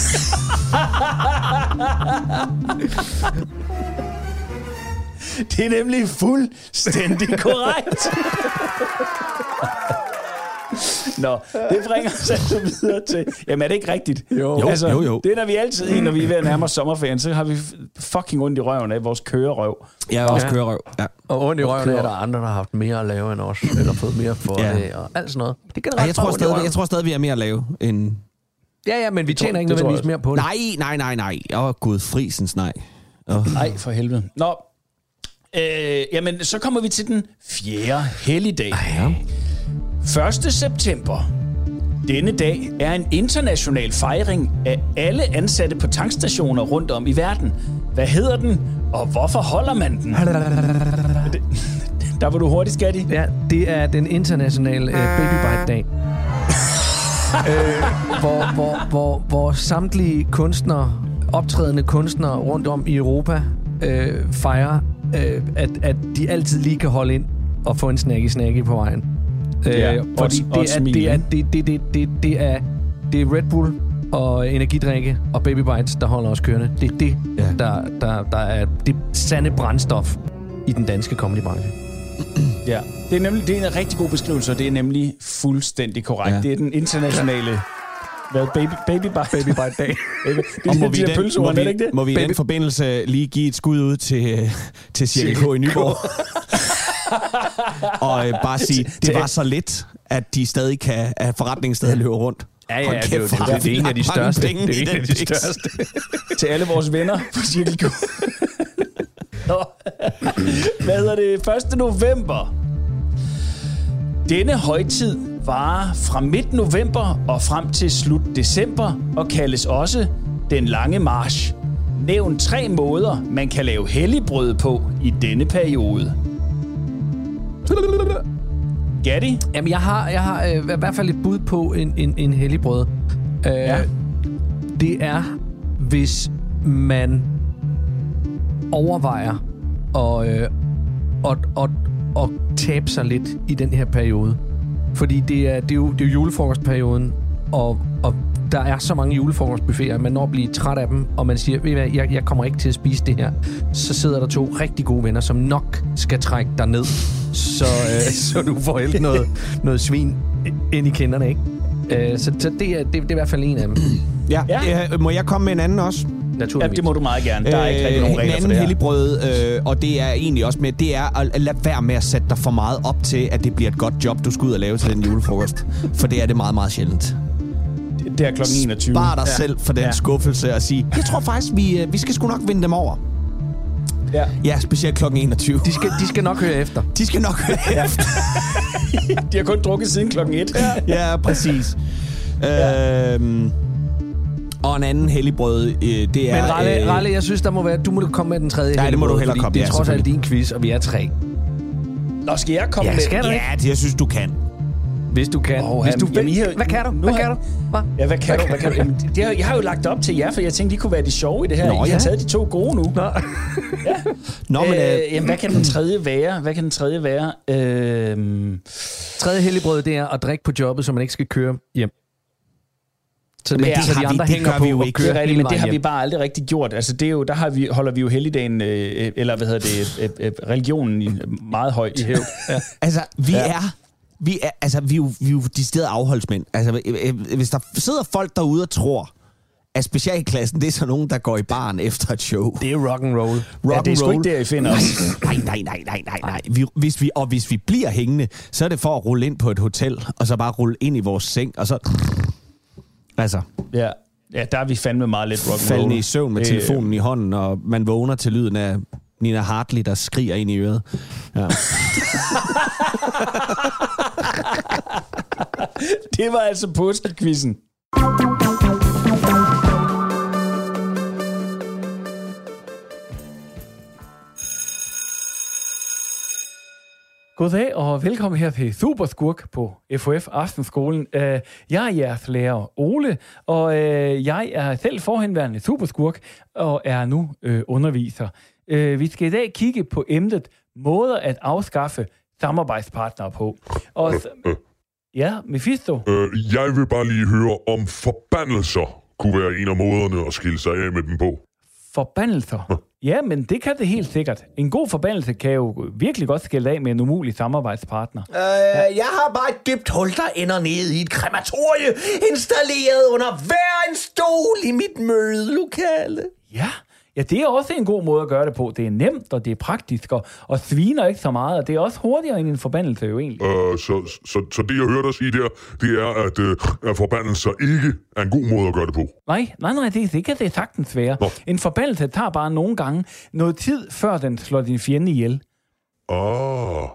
(laughs) Det er nemlig fuldstændig korrekt. (laughs) Nå, det bringer os altså videre til... Jamen, er det ikke rigtigt? Jo. altså, Jo, jo. Det er, når vi altid er, når vi er ved at nærme os sommerferien, så har vi fucking ondt i røven af vores kørerøv. Er også Ja. kørerøv. Ja. Og ondt i røven er der andre, der har haft mere at lave end os, eller fået mere for Ja. det, og alt sådan noget. Det kan Ej, jeg, tror stadig, jeg tror stadig, vi er mere at lave end... Ja, ja, men vi tjener ikke tror nødvendigvis jeg mere på det. Nej, nej, nej, nej. Åh, oh, gud, frisens nej. Oh. Nej, for helvede. Nå, øh, jamen, så kommer vi til den fjerde helligdag. Ja. 1. september. Denne dag er en international fejring af alle ansatte på tankstationer rundt om i verden. Hvad hedder den, og hvorfor holder man den? (laughs) Der var du hurtigt, Skatti. Ja, det er den internationale øh, Baby Bite-dag. (laughs) øh, hvor, hvor, hvor, hvor samtlige kunstnere, optrædende kunstnere rundt om i Europa, øh, fejrer, øh, at, at de altid lige kan holde ind og få en snacky-snacky på vejen. Øh, Ja, og fordi og et det, er, det, er, det, det, det, det, det, er, det er Red Bull og energidrikke og Baby Bites, der holder os kørende. Det er det, ja. der, der, der er det sande brændstof i den danske comedybranche. (clears throat) Ja. Det er nemlig det er en rigtig god beskrivelse, og det er nemlig fuldstændig korrekt. Ja. Det er den internationale... Hvad? Baby, baby bite? Baby bite dag. baby. (laughs) Det er Og må de vi, der den, må, er det vi, ikke det? må vi i den forbindelse lige give et skud ud til, til Cirkel K i Nyborg? (laughs) og øh, bare sige, det var så let, at de stadig kan, at forretningen stadig løber rundt. Ja, ja, Hold det kæft, det jo- hvor det er en af de største. Det er en af de største. til alle vores venner på Cirkel K. (laughs) Hvad hedder det? 1. november. Denne højtid varer fra midt november og frem til slut december og kaldes også den lange march. Nævn tre måder, man kan lave helligbrød på i denne periode. Gatti? Jamen, jeg har, jeg har øh, i hvert fald et bud på en, en, en helligbrød. Øh, ja. Det er, hvis man overvejer at, øh, at, at, at tabe sig lidt i den her periode. Fordi det er, det er, jo, det er jo julefrokostperioden, og, og der er så mange julefrokostbuffeter, at man når at blive træt af dem, og man siger, ved I hvad, jeg, jeg kommer ikke til at spise det her. Så sidder der to rigtig gode venner, som nok skal trække dig ned, så, øh, (laughs) så du får helt noget, noget svin ind i kinderne, ikke? Øh, så så det, er, det, det er i hvert fald en af dem. Ja. Ja. ja. Må jeg komme med en anden også? Ja, Naturligvis. det må du meget gerne. Der er ikke rigtig nogen regler for det her. helligbrød, øh, og det er egentlig også med, det er at lade være med at sætte dig for meget op til, at det bliver et godt job, du skal ud og lave til den julefrokost. For det er det meget, meget sjældent. Det er klokken 21. Spar dig ja. selv for den Ja. ja. skuffelse og sige, jeg tror faktisk, vi, øh, vi skal sgu nok vinde dem over. Ja. Ja, specielt klokken 21. De skal, de skal nok høre efter. De skal nok høre efter. (laughs) De har kun drukket siden klokken 1. Ja, præcis. Ja. Øhm, og en anden helligbrød, øh, det er... Men Ralle, øh, Ralle, jeg synes, der må være, du må komme med den tredje Ja, det må du hellere komme, Det er ja, trods alt din quiz, og vi er tre. Nå, skal jeg komme Ja, med? skal du ikke? Ja, det, jeg synes, du kan. Hvis du kan. Åh, Hvis du jamen, har- Hvad kan du? Hvad har- kan du? Hvad? Ja, hvad kan du? Hvad kan du? Jamen, det har, jeg har jo lagt op til jer, for jeg tænkte, de kunne være de sjove i det her. Nå, I har ja. taget de to gode nu. Nå. Nå, men... øh, Øh, jamen, hvad kan den tredje være? Hvad kan den tredje være? Øh, Tredje helligbrød, det er at drikke på jobbet, så man ikke skal køre hjem. Så, Men det, det så har de vi- andre det hænger gør på vi jo ikke. det kører er men det har vi bare aldrig rigtig gjort. Altså, det er jo, der har vi, holder vi jo helligdagen, øh, øh, eller hvad hedder det, øh, øh, religionen i, meget højt. I hæv. Ja. (laughs) altså, vi Ja. ja. er... Vi er, altså, vi er jo, vi er jo de steder afholdsmænd. Altså, øh, øh, hvis der sidder folk derude og tror, at specialklassen, det er så nogen, der går i baren efter et show. Det er rock and roll. Rock ja, det er sgu ikke der, I finder os. Nej, nej, nej, nej, nej, nej. Vi, hvis vi, og hvis vi bliver hængende, så er det for at rulle ind på et hotel, og så bare rulle ind i vores seng, og så... Altså, Ja. ja, der er vi fandme meget lidt rock faldende i søvn med Det- telefonen i hånden, og man vågner til lyden af Nina Hartley, der skriger ind i øret. Ja. (laughs) Det var altså påskekvisten. Goddag og velkommen her til Superskurk på FOF Aftenskolen. Øh, Jeg er jeres lærer Ole, og øh, jeg er selv forhenværende superskurk og er nu øh, underviser. Vi skal i dag kigge på emnet måder at afskaffe samarbejdspartnere på. Og ja, Mephisto. Jeg vil bare lige høre, om forbandelser kunne være en af måderne at skille sig af med dem på. Forbandelser. Ja, men det kan det helt sikkert. En god forbandelse kan jo virkelig godt skille af med en umulig samarbejdspartner. Øh, jeg har bare et dybt hul, der ender ned i et krematorie, installeret under hver en stol i mit mødelokale. Ja, ja, det er også en god måde at gøre det på. Det er nemt, og det er praktisk, og, og sviner ikke så meget, og det er også hurtigere end en forbandelse jo egentlig. Øh, så, så, så det, jeg hørte dig sige der, det er, at, øh, at forbandelser ikke er en god måde at gøre det på. Nej, nej, nej, det, det kan det sagtens være. Nå. En forbandelse tager bare nogle gange noget tid, før den slår din fjende ihjel. Ah,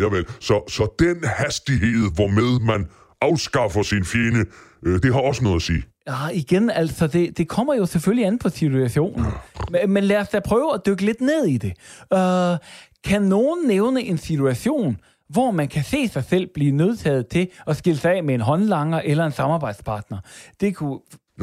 javel. Så, så den hastighed, hvormed man afskaffer sin fjende, øh, det har også noget at sige. Ja, igen, altså, det, det kommer jo selvfølgelig an på situationen. Men, men lad os da prøve at dykke lidt ned i det. Uh, kan nogen nævne en situation, hvor man kan se sig selv blive nødtaget til at skille sig af med en håndlanger eller en samarbejdspartner? Det kunne...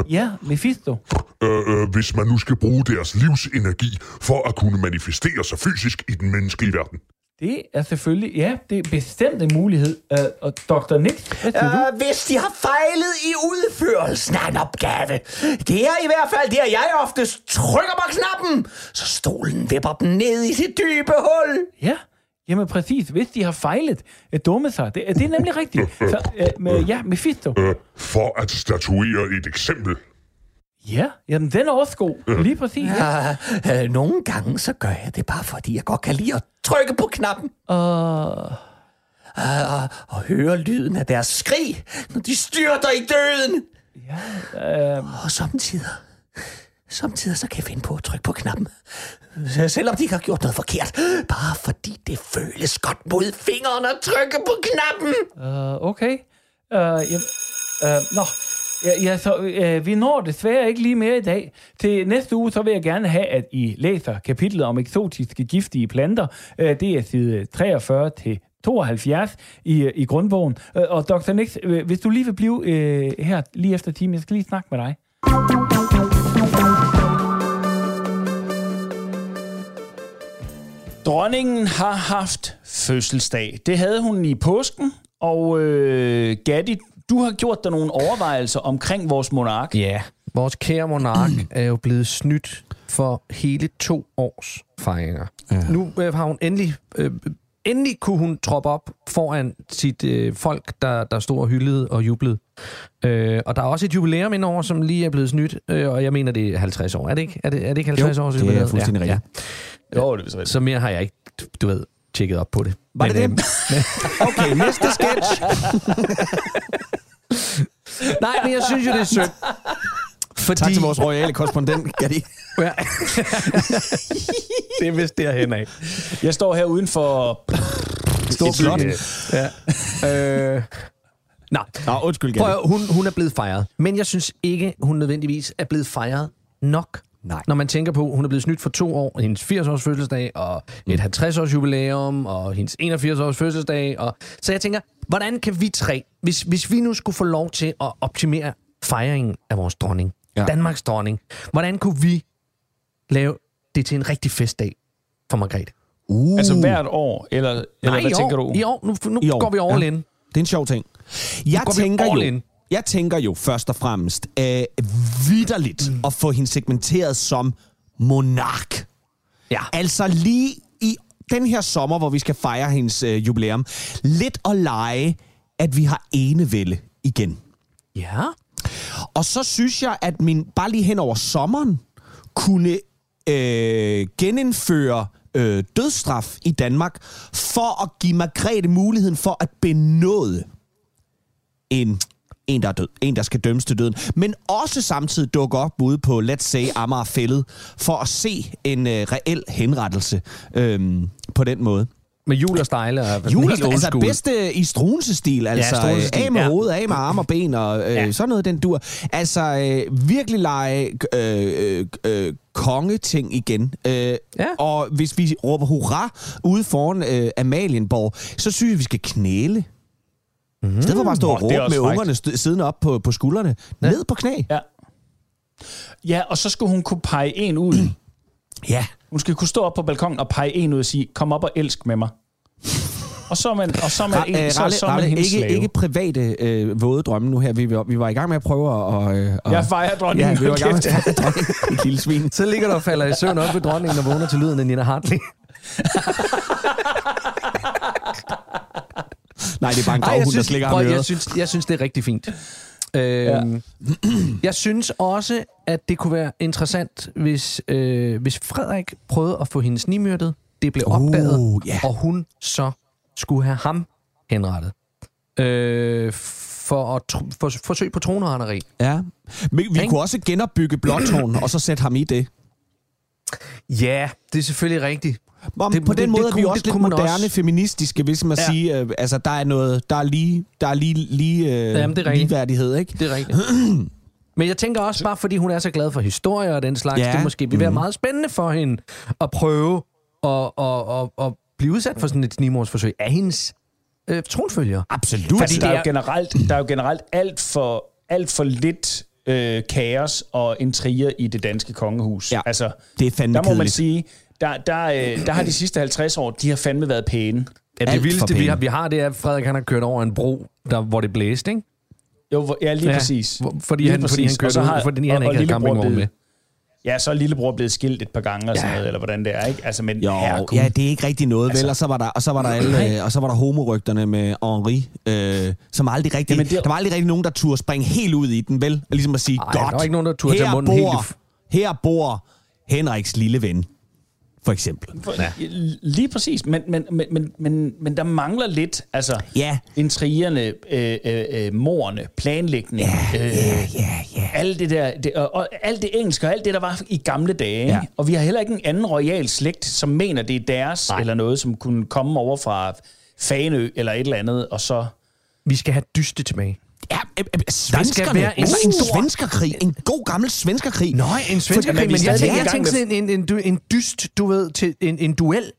Ja, Mephisto. Øh, øh, hvis man nu skal bruge deres livsenergi for at kunne manifestere sig fysisk i den menneskelige verden. Det er selvfølgelig... Ja, det er bestemt en mulighed. Uh, og Dr. Nix, hvad siger du? Øh, hvis de har fejlet i udførelsen af en opgave. Det er i hvert fald der, jeg oftest trykker på knappen, så stolen vipper dem ned i sit dybe hul. Ja, jamen præcis. Hvis de har fejlet, uh, dumme sig. Det, det er nemlig rigtigt. Så, uh, med, ja, Mephisto. Øh, for at statuere et eksempel. Ja, jamen den er også god. Lige præcis. Ja. Ja, (laughs) øh, nogle gange så gør jeg det bare, fordi jeg godt kan lide at trykke på knappen. Og... Øh, og, og høre lyden af deres skrig, når de styrter i døden. Øh, Og samtidig, samtidig så kan jeg finde på at trykke på knappen. Selvom de ikke har gjort noget forkert. Bare fordi det føles godt mod fingrene at trykke på knappen. Uh, okay. Uh, ja, uh, nå, ja, ja, så øh, vi når desværre ikke lige mere i dag. Til næste uge, så vil jeg gerne have, at I læser kapitlet om eksotiske giftige planter. Øh, det er side 43 til 72 i, øh, i grundbogen. Øh, Og Dr. Nix, øh, hvis du lige vil blive øh, her lige efter timen, jeg skal lige snakke med dig. Dronningen har haft fødselsdag. Det havde hun i påsken, og øh, Gatti, du har gjort dig nogle overvejelser omkring vores monark. Ja, vores kære monark er jo blevet snydt for hele to års fejringer. Ja. Nu øh, har hun endelig... Øh, endelig kunne hun troppe op foran sit øh, folk, der, der stod og hyldede og jublede. Øh, og der er også et jubilæum indover, som lige er blevet snydt, øh, og jeg mener, det er 50 år. Er det ikke, er det, er det ikke 50 Jo, år? det er fuldstændig rigtigt. Jo, det er så Så mere har jeg ikke, du ved, tjekket op på det. Var det det? øhm, (laughs) Okay, næste sketch. (laughs) nej, men jeg synes jo, det er synd. Fordi... Tak til vores royale korrespondent, (laughs) Gatti. Ja. det er vist derhen af. Jeg står her uden for... Stor flot. Ja. Øh, nej, Nå, undskyld, Prøv, Gatti. at- hun, hun er blevet fejret. Men jeg synes ikke, hun nødvendigvis er blevet fejret nok. Nej. Når man tænker på, at hun er blevet snydt for to år, hendes 80-års fødselsdag, og et 50-års jubilæum, og hendes 81-års fødselsdag. Og... Så jeg tænker, hvordan kan vi tre, hvis, hvis vi nu skulle få lov til at optimere fejringen af vores dronning, Ja. Danmarks dronning, hvordan kunne vi lave det til en rigtig festdag for Margrethe? Uh, Altså hvert år, eller, eller Nej, hvad i tænker år, du? I år, nu, nu I år, går vi all ja. in. Det er en sjov ting. Jeg går vi tænker all jo, in. Jeg tænker jo først og fremmest øh, vidderligt mm. at få hende segmenteret som monark. Ja. Altså lige i den her sommer, hvor vi skal fejre hendes øh, jubilæum, lidt at lege, at vi har enevælde igen. Ja. Og så synes jeg, at min bare lige hen over sommeren kunne øh, genindføre øh, dødsstraf i Danmark for at give Margrethe muligheden for at benåde en en, der er død. En, der skal dømmes til døden. Men også samtidig dukke op ude på, let's say, Amager Fælled, for at se en øh, reel henrettelse øhm, på den måde. Med jul og stejle. Og Jul, old altså bedste i Struensestil, altså ja, Struensestil, af med ja. hovedet, af med arme og ben og øh, ja. Ja. sådan noget, den dur. Altså øh, virkelig lege øh, øh, øh, kongeting igen. Øh, ja. Og hvis vi råber hurra ude foran øh, Amalienborg, så synes jeg, vi skal knæle. Mm. I stedet for bare at stå og råbe med frækt. ungerne st- siddende op på, på skuldrene. Ja. Ned på knæ. Ja. Ja, og så skulle hun kunne pege en ud. (clears throat) Ja. Hun skal kunne stå op på balkongen og pege en ud og sige, kom op og elsk med mig. (laughs) Og så er man, og så er man, Ra- en, øh, så, Ralle, så er man Ralle, ikke, slave. ikke private øh, våde drømme nu her. Vi, var- vi var i gang med at prøve at... Øh, at Jeg fejrer dronningen. Ja, vi var i gang med at fejre dronningen. (laughs) Et lille svin. Så ligger der og falder i søvn op ved dronningen og vågner til lyden af Nina Hartley. (laughs) Nej, det er bare en gravhund, der slikker ham i jeg, synes, jeg synes, det er rigtig fint. Øhm, jeg synes også, at det kunne være interessant, hvis, øh, hvis Frederik prøvede at få hende snimyrdet. Det blev opdaget, Uh, ja. og hun så skulle have ham henrettet. Øh, for at tr- for, forsøg på tronretteri. Ja. Men vi Ikke? kunne også genopbygge Blåtårn, og så sætte ham i det. Ja, det er selvfølgelig rigtigt. Om, Det- på det- den det måde er vi kunne- også det lidt man moderne, også. feministiske, hvis man ja. Ja. sige, øh, altså der er noget, der er lige, der er lige, lige øh, Jamen, det er ligeværdighed, ikke? Det er rigtigt. (clears throat) Men jeg tænker også bare, fordi hun er så glad for historie og den slags, Ja. det måske vil være Mhm. meget spændende for hende at prøve at, at, at, at blive udsat for sådan et snimorsforsøg af hendes øh, tronfølger. Absolut. Fordi Fordi der er, det jo generelt, der er jo generelt alt for, alt for lidt øh, kaos og intriger i det danske kongehus. Ja, altså, det er fandme Der må man kedeligt. sige, der, der, øh, der har de sidste 50 år, de har fandme været pæne. Ja, Alt det for vildeste, vi har, vi har, det er, at Frederik han har kørt over en bro, der, hvor det blæste, ikke? Jo, ja, lige Ja, præcis. fordi Lige han- fordi han præcis. kørte Og så ud, har- fordi han ikke havde lillebror campingvogn blevet- med. Ja, så er lillebror blevet skilt et par gange, og sådan Ja. noget, eller hvordan det er, ikke? Altså, men Jo, herregud. ja, det er ikke rigtig noget, altså, vel? Og så var der, og så var der, alle, øh, og så var der homorygterne med Henri, øh, som aldrig rigtig, Jamen, det... der var aldrig rigtig nogen, der turde springe helt ud i den, vel? Og ligesom at sige, Ej, godt, der var ikke nogen, der turde her helt bor, f- her bor Henriks lille ven, for eksempel. For, ja. Lige præcis, men, men, men, men, men, men der mangler lidt, altså, Ja. intrigerne, øh, øh, øh, morerne, planlægning, ja, øh, Ja, ja, ja. alt det der, det, og, og alt det engelske, og alt det, der var i gamle dage. Ja. Og vi har heller ikke en anden royal slægt, som mener, det er deres, Nej. eller noget, som kunne komme over fra Faneø, eller et eller andet, og så... Vi skal have dyste tilbage. Ja, øh, øh, svenskerne. være en altså, en stor- svenskerkrig. En god gammel svenskerkrig. Nå, en svensk Fordi- men jeg jeg sådan en, en, en, en dyst, du ved, til en, en duel.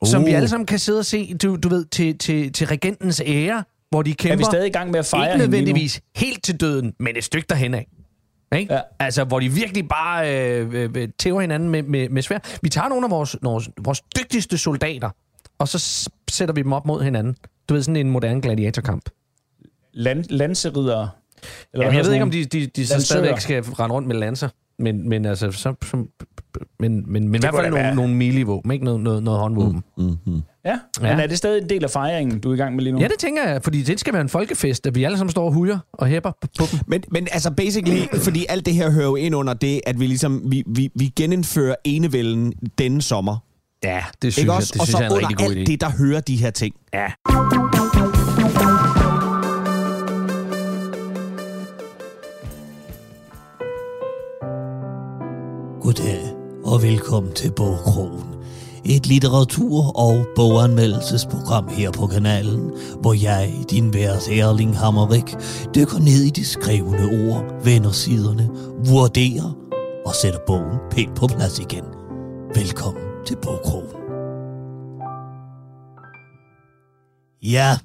uh. som vi Uh. alle sammen kan sidde og se, du, du ved, til, til, til regentens ære, hvor de kæmper. Er vi stadig i gang med at fejre Ikke hende lige nu? nødvendigvis helt til døden, men et stykke derhen af. Ikke? Ja. Altså, hvor de virkelig bare øh, øh, øh, tæver hinanden med, med, med svær. Vi tager nogle af vores, vores, vores dygtigste soldater, og så sætter vi dem op mod hinanden. Du ved, sådan en moderne gladiatorkamp. Land, lanseridere? Eller hvad jeg ved ikke, om de, de, de så stadigvæk skal rende rundt med lanser. Men, men altså, så, som, men, men, men i hvert fald nogle, være. nogle melee-våben, ikke noget, noget, noget håndvåben. Mm-hmm. Ja, Ja. men er det stadig en del af fejringen, du er i gang med lige nu? Ja, det tænker jeg, fordi det skal være en folkefest, at vi alle sammen står og hujer og hæpper på, på dem. Men, men altså basically, fordi alt det her hører jo ind under det, at vi ligesom, vi, vi, vi genindfører enevælden denne sommer. Ja, det synes Ikke jeg, også? det og synes så jeg er en under rigtig god alt idé. det, der hører de her ting. Ja. Goddag og velkommen til Bogkrogen. Et litteratur- og boganmeldelsesprogram her på kanalen, hvor jeg, din værs Erling Hammerik, dykker ned i de skrevne ord, vender siderne, vurderer og sætter bogen pænt på plads igen. Velkommen til Bogkrogen. Ja,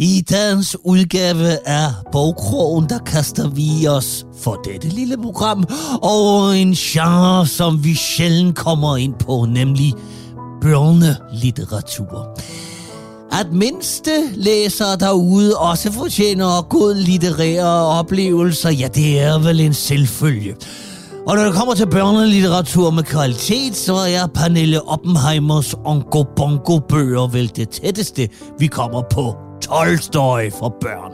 i dagens udgave af Bogkrogen, der kaster vi os for dette lille program over en genre, som vi sjældent kommer ind på, nemlig børnelitteratur. At mindste læsere derude også fortjener god litterære oplevelser, ja, det er vel en selvfølge. Og når det kommer til børnelitteratur med kvalitet, så er Pernille Oppenheimers Onko Bongo bøger vel det tætteste, vi kommer på Tolstoy for børn.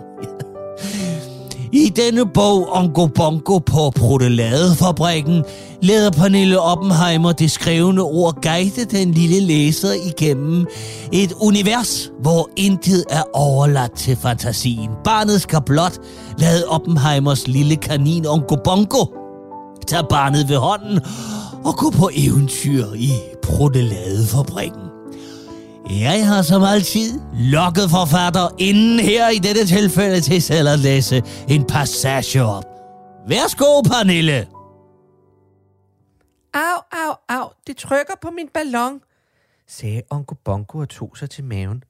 I denne bog om Bongo på Proteladefabrikken lader Pernille Oppenheimer det skrevne ord guide den lille læser igennem et univers, hvor intet er overladt til fantasien. Barnet skal blot lade Oppenheimers lille kanin Onko Bongo tage barnet ved hånden og gå på eventyr i Proteladefabrikken. Jeg har som altid lokket forfatter inden her i dette tilfælde til selv at læse en passage op. Værsgo, Pernille. Au, au, au, det trykker på min ballon, sagde Onko Bonko og tog sig til maven.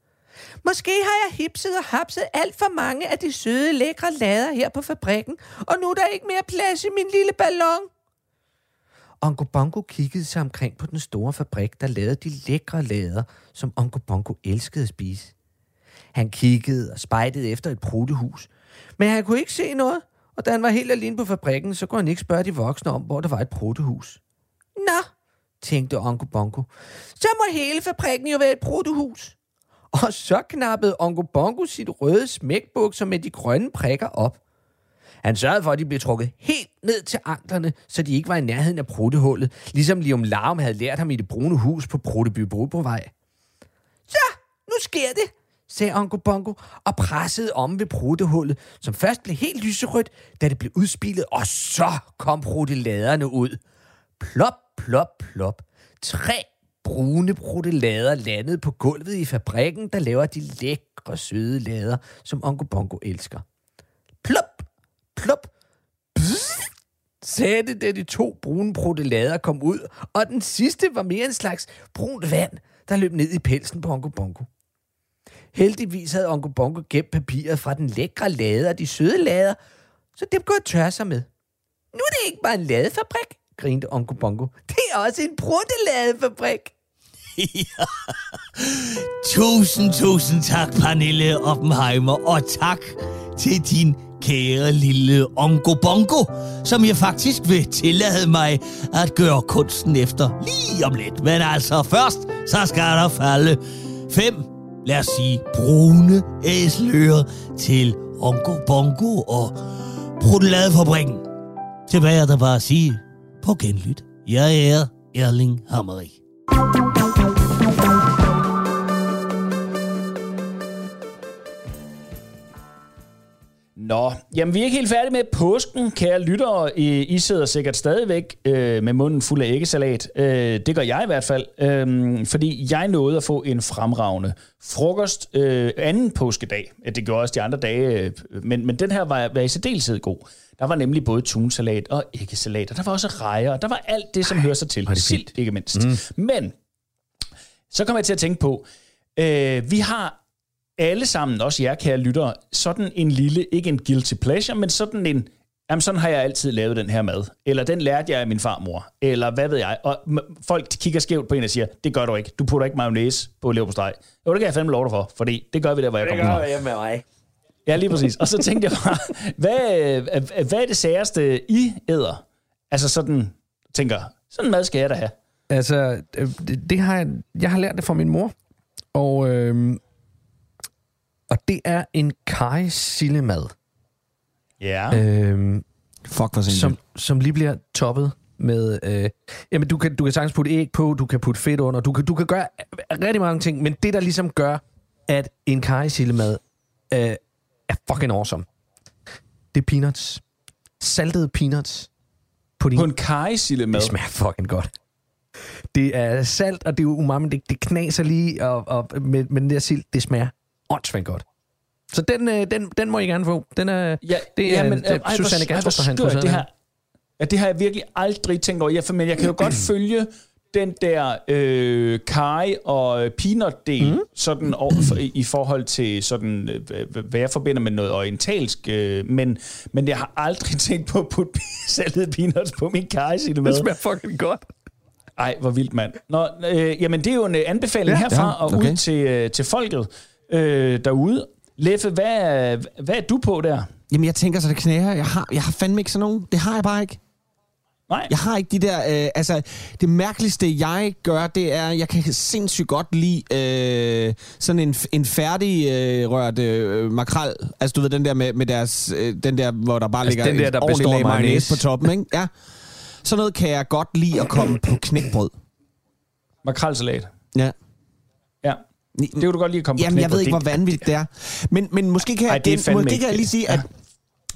Måske har jeg hipset og hapset alt for mange af de søde, lækre lader her på fabrikken, og nu er der ikke mere plads i min lille ballon. Onko Bongo kiggede sig omkring på den store fabrik, der lavede de lækre lader, som Onko Bongo elskede at spise. Han kiggede og spejtede efter et prutehus, men han kunne ikke se noget, og da han var helt alene på fabrikken, så kunne han ikke spørge de voksne om, hvor der var et prutehus. Nå, tænkte Onko Bongo, så må hele fabrikken jo være et prutehus. Og så knappede Onko Bongo sit røde smækbukser med de grønne prikker op. Han sørgede for, at de blev trukket helt ned til anklerne, så de ikke var i nærheden af pruttehullet, ligesom Liam Larm havde lært ham i det brune hus på Prutteby vej. Så, nu sker det, sagde Onko Bongo og pressede om ved pruttehullet, som først blev helt lyserødt, da det blev udspillet, og så kom prutteladerne ud. Plop, plop, plop. Tre brune bruttelader landede på gulvet i fabrikken, der laver de lækre, søde lader, som Onko Bongo elsker. Plop, plop, psst, sagde det, da de to brune protelader kom ud, og den sidste var mere en slags brunt vand, der løb ned i pelsen på Onko Bongo. Heldigvis havde Onko Bongo gemt papiret fra den lækre lade og de søde lader, så dem kunne jeg tørre sig med. Nu er det ikke bare en ladefabrik, grinte Onko Bongo. Det er også en brutteladefabrik. (laughs) Tusind, tusind tak, Pernille Oppenheimer, og tak til din kære lille Onko Bongo, som jeg faktisk vil tillade mig at gøre kunsten efter lige om lidt. Men altså først, så skal der falde fem, lad os sige, brune æsler til Onko Bongo og Bruteladefabrikken. Tilbage er der bare at sige på genlyt. Jeg er Erling Hammerik. Nå, jamen vi er ikke helt færdige med påsken, kære lyttere. I, I sidder sikkert stadigvæk øh, med munden fuld af æggesalat. Øh, det gør jeg i hvert fald, øh, fordi jeg nåede at få en fremragende frokost øh, anden påskedag. Det gjorde også de andre dage, øh, men, men den her var, var i særdeleshed god. Der var nemlig både tunsalat og æggesalat, og der var også rejer, og der var alt det, som hører sig til. Sild, ikke mindst. Mm. Men så kommer jeg til at tænke på, øh, vi har alle sammen, også jer kære lyttere, sådan en lille, ikke en guilty pleasure, men sådan en, jamen sådan har jeg altid lavet den her mad. Eller den lærte jeg af min farmor. Eller hvad ved jeg. Og folk kigger skævt på en og siger, det gør du ikke. Du putter ikke mayonnaise på leverpostej. Jo, det kan jeg fandme lov dig for, fordi det gør vi der, hvor jeg Det kommer gør fra. jeg med mig. Ja, lige præcis. Og så tænkte jeg bare, hvad, hvad er det særeste, I æder? Altså sådan, tænker, sådan mad skal jeg da have. Altså, øh, det, det har jeg, jeg har lært det fra min mor. Og, øh, og det er en kaj Ja. Øh, Fuck, hvor som, som lige bliver toppet med... Øh, jamen, du kan, du kan sagtens putte æg på, du kan putte fedt under, du kan, du kan gøre rigtig mange ting, men det, der ligesom gør, at en karrysillemad øh, er fucking awesome, det er peanuts. Saltede peanuts. På, din, På en karrysillemad? Det smager fucking godt. Det er salt, og det er umami, det, det knaser lige, og, og med, med den der sild, det smager åndssvagt godt. Så den, øh, den, den må I gerne få. Den er, Ja, det er, jamen, det er ej, Susanne Gastrup, der har skørt, introduceret det her. Ja, det har jeg virkelig aldrig tænkt over. Ja, for, men jeg kan jo godt (clears throat) følge den der øh, kaj og peanut-del, mm. sådan over, for, i, forhold til sådan, øh, hvad jeg forbinder med noget orientalsk, øh, men, men jeg har aldrig (laughs) tænkt på at putte (laughs) saltede peanuts på min kaj, sige det med. Det smager fucking godt. Ej, hvor vildt, mand. Nå, øh, jamen, det er jo en øh, anbefaling Ja, ja, herfra ja, og okay. ud til, øh, til folket øh, derude. Leffe, hvad, er- hvad er du på der? Jamen, jeg tænker så, det knæher. Jeg har, jeg har fandme ikke sådan nogen. Det har jeg bare ikke. Nej. Jeg har ikke de der... Øh, altså, det mærkeligste, jeg gør, det er, jeg kan sindssygt godt lide øh, sådan en, en færdig øh, rørt øh, makrel. Altså, du ved, den der med, med deres... Øh, den der, hvor der bare Altså, ligger den der, der lag mayonnaise mayonnaise. på toppen, ikke? Ja. Sådan noget kan jeg godt lide at komme på knækbrød. Makrelsalat. Ja. Det kunne du godt lige komme på Jamen, jeg ved ikke, hvor vanvittigt det er. Men, men måske kan Ej, det er måske kan jeg lige sige, at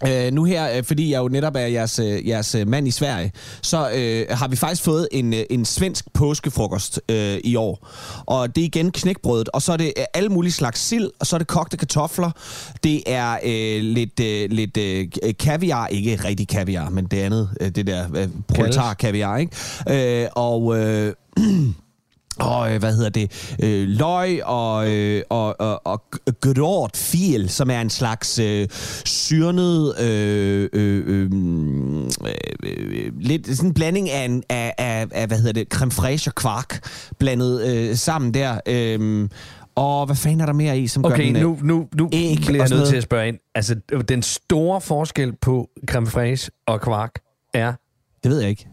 Øh, nu her, øh, fordi jeg jo netop er jeres, øh, jeres øh, mand i Sverige, så øh, har vi faktisk fået en, øh, en svensk påskefrokost øh, i år. Og det er igen knækbrødet, og så er det øh, alle mulige slags sild, og så er det kogte kartofler. Det er øh, lidt, øh, lidt øh, kaviar, ikke rigtig kaviar, men det andet, øh, det der øh, proletar kaviar, ikke? Øh, og... Øh, (clears throat) og øh, hvad hedder det, øh, løg og, øh, og, og, og grørt fil, som er en slags øh, syrnet, øh, øh, øh, øh, lidt sådan en blanding af, en, af, af, af hvad hedder det, creme fraiche og kvark blandet øh, sammen der. Øh, og hvad fanden er der mere i, som gør Okay, den, øh, nu, nu, nu æg bliver jeg nødt til at spørge ind. Altså, den store forskel på creme fraiche og kvark er... Det ved jeg ikke.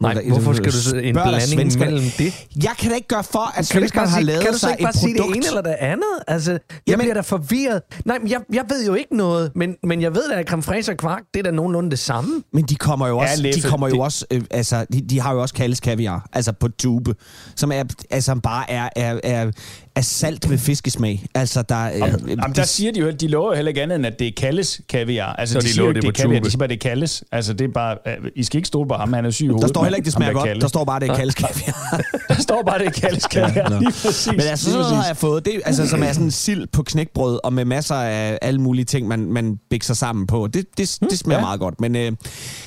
Nej, Må hvorfor skal du så en blanding mellem det? Jeg kan da ikke gøre for, at svenskerne bare har lavet kan du så sig ikke bare et sige det produkt. ene eller det andet? Altså, jeg Jamen- bliver da forvirret. Nej, men jeg, jeg ved jo ikke noget, men, men jeg ved da, at creme og kvark, det er da nogenlunde det samme. Men de kommer jo også, de kommer jo det- også, øh, altså, de, de har jo også kaldes kaviar, altså på tube, som er, altså bare er, er, er, er salt med fiskesmag. Altså, der, øh, Jamen, der siger de jo, at de lover jo heller ikke andet, end at det er Kalles kaviar. Altså, Så de, de siger det det er på kaviar, de siger bare, det er Kalles. Altså, det er bare, øh, I skal ikke stole på ham, han er syg i hovedet. der står heller ikke, det smager der godt. (laughs) Der står bare, det er kaldes (laughs) kaviar. Der står bare, det er Kalles kaviar. Lige præcis. Men altså, sådan noget har jeg fået, det, altså, som er sådan sild på knækbrød, og med masser af alle mulige ting, man, man bækser sammen på. Det, det, det smager ja. meget godt. Men øh,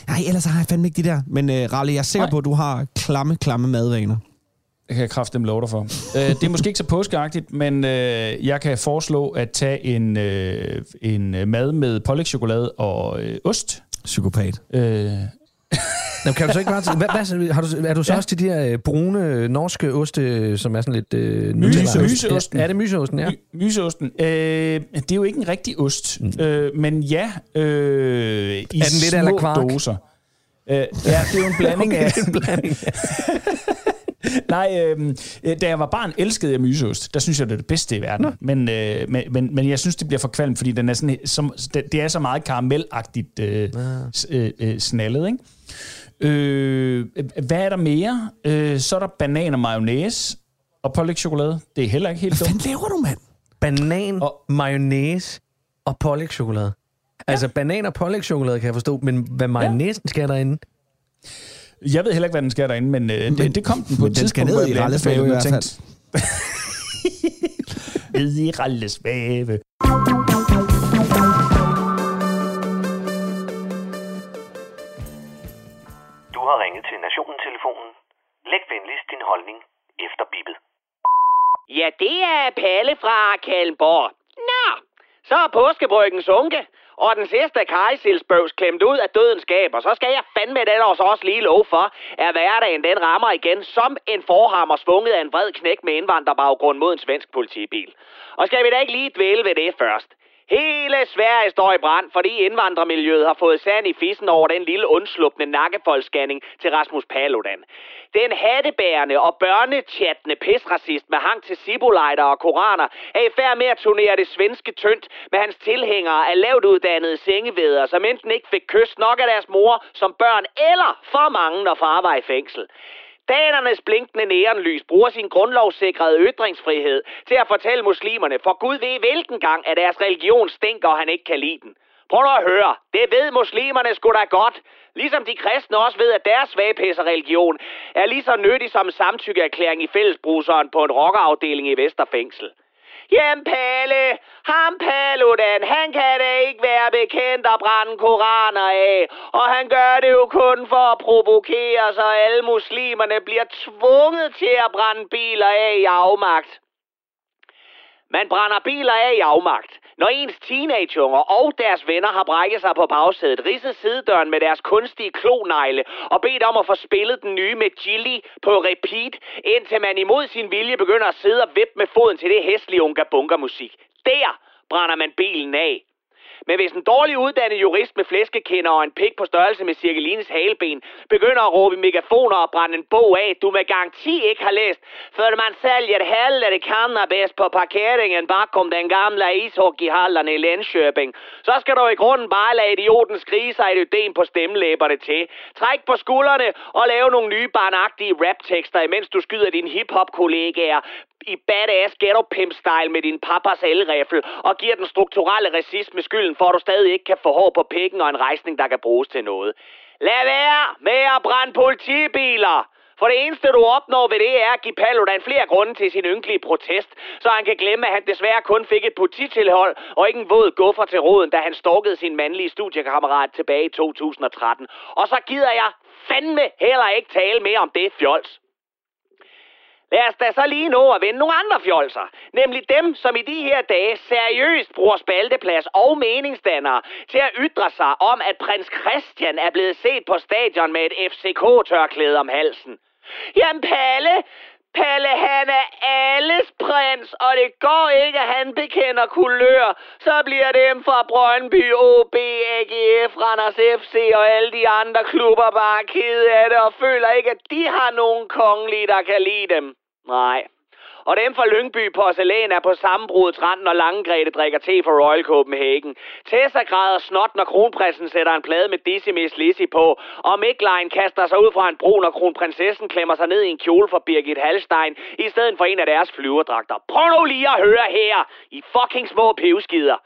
nej, ellers har jeg fandme ikke de der. Men øh, Ralle, jeg er sikker Nej. på, at du har klamme, klamme madvaner. Det kan jeg kraftigt love dig for. øh, det er måske ikke så påskeagtigt, men øh, jeg kan foreslå at tage en, øh, en øh, mad med pålægtschokolade og øh, ost. Psykopat. Øh, (laughs) Nå, kan du så ikke bare... Hvad, hvad, har du, er du så Ja. også til de her øh, brune øh, norske oste, som er sådan lidt... Øh, Myse- myseosten. Ja, er det myseosten, ja. My- Myseosten. Øh, det er jo ikke en rigtig ost, Mm. øh, men ja, øh, i Er den lidt små doser. Øh, ja, det er jo en (laughs) blanding Okay, af... en blanding. (laughs) (laughs) Nej, øh, øh, da jeg var barn, elskede jeg myseost. Der synes jeg, det er det bedste i verden. Men, øh, men, men, men jeg synes, det bliver for kvalm, fordi den er sådan, som, det, det er så meget karamelagtigt øh, s- øh, øh, snallet, ikke? Øh, hvad er der mere? Øh, så er der banan og mayonnaise og pålægtschokolade. Det er heller ikke helt Hvad dumt. fanden laver du, mand? Banan, Og- mayonnaise og pålægtschokolade. Altså, banan og pålægtschokolade kan jeg forstå, men hvad mayonnaisen skal derinde? Jeg ved heller ikke, hvad den skal derinde, men, øh, men det, det kom den på et den tidspunkt, skal ned i blev Ralles anbefalet, mave i hvert tænkte, (laughs) Ned i Ralles mave. Du har ringet til Nationen-telefonen. Læg venligst din holdning efter bippet. Ja, det er Palle fra Kalmborg. Nå, så er påskebryggen sunke, og den sidste kajsilsbøvs klemt ud af dødens gab, og så skal jeg fandme den også også lige lov for, at hverdagen den rammer igen som en forhammer svunget af en vred knæk med indvandrerbaggrund mod en svensk politibil. Og skal vi da ikke lige dvæle ved det først? Hele Sverige står i brand, fordi indvandrermiljøet har fået sand i fissen over den lille undslupne nakkefoldsscanning til Rasmus Paludan. Den hattebærende og børnechattende pisracist med hang til sibolejder og koraner er i færd med at turnere det svenske tyndt med hans tilhængere af lavt uddannede sengeveder, som enten ikke fik kys nok af deres mor som børn, eller for mange, når far var i fængsel. Danernes blinkende nærenlys bruger sin grundlovssikrede ytringsfrihed til at fortælle muslimerne, for Gud ved hvilken gang, at deres religion stinker, og han ikke kan lide den. Prøv nu at høre. Det ved muslimerne sgu da godt. Ligesom de kristne også ved, at deres svagpisser-religion er lige så nyttig som en samtykkeerklæring i fællesbruseren på en rockerafdeling i Vesterfængsel. Jamen Palle, ham Paludan, han kan da ikke være bekendt at brænde koraner af. Og han gør det jo kun for at provokere, så alle muslimerne bliver tvunget til at brænde biler af i afmagt. Man brænder biler af i afmagt, når ens teenageunger og deres venner har brækket sig på bagsædet, ridset sidedøren med deres kunstige klonegle og bedt om at få spillet den nye med Gilly på repeat, indtil man imod sin vilje begynder at sidde og vippe med foden til det hæslige unga bunga musik. Der brænder man bilen af. Men hvis en dårlig uddannet jurist med flæskekender og en pik på størrelse med Cirkelines haleben begynder at råbe i megafoner og brænde en bog af, du med garanti ikke har læst, før man sælger hellre cannabis på parkeringen bakom den gamle ishockeyhallerne i Lenskøbing, så skal du i grunden bare lade idioten skrige sig et ødem på stemmelæberne til. Træk på skuldrene og lave nogle nye barnagtige raptekster, imens du skyder dine hiphop-kollegaer i badass ghetto pimp style med din papas elrifle og giver den strukturelle racisme skylden for, at du stadig ikke kan få hår på pikken og en rejsning, der kan bruges til noget. Lad være med at brænde politibiler! For det eneste, du opnår ved det, er at give Paludan flere grunde til sin ynkelige protest, så han kan glemme, at han desværre kun fik et polititilhold og ikke en våd guffer til roden, da han stalkede sin mandlige studiekammerat tilbage i 2013. Og så gider jeg fandme heller ikke tale mere om det fjols. Lad os da så lige nå at vende nogle andre fjolser. Nemlig dem, som i de her dage seriøst bruger spalteplads og meningsdannere til at ytre sig om, at prins Christian er blevet set på stadion med et FCK-tørklæde om halsen. Jamen Palle, Palle, han er alles prins, og det går ikke, at han bekender kulør. Så bliver dem fra Brøndby, OB, AGF, Randers FC og alle de andre klubber bare kede af det og føler ikke, at de har nogen kongelige, der kan lide dem. Nej. Og dem fra Lyngby Porcelæn er på sammenbrudets rand, når Langegrete drikker te for Royal Copenhagen. Tessa græder snot, når kronprinsen sætter en plade med Dizzy Miss Lizzy på. Og Miklein kaster sig ud fra en bro, når kronprinsessen klemmer sig ned i en kjole for Birgit Hallstein, i stedet for en af deres flyverdragter. Prøv nu lige at høre her, i fucking små pivskider.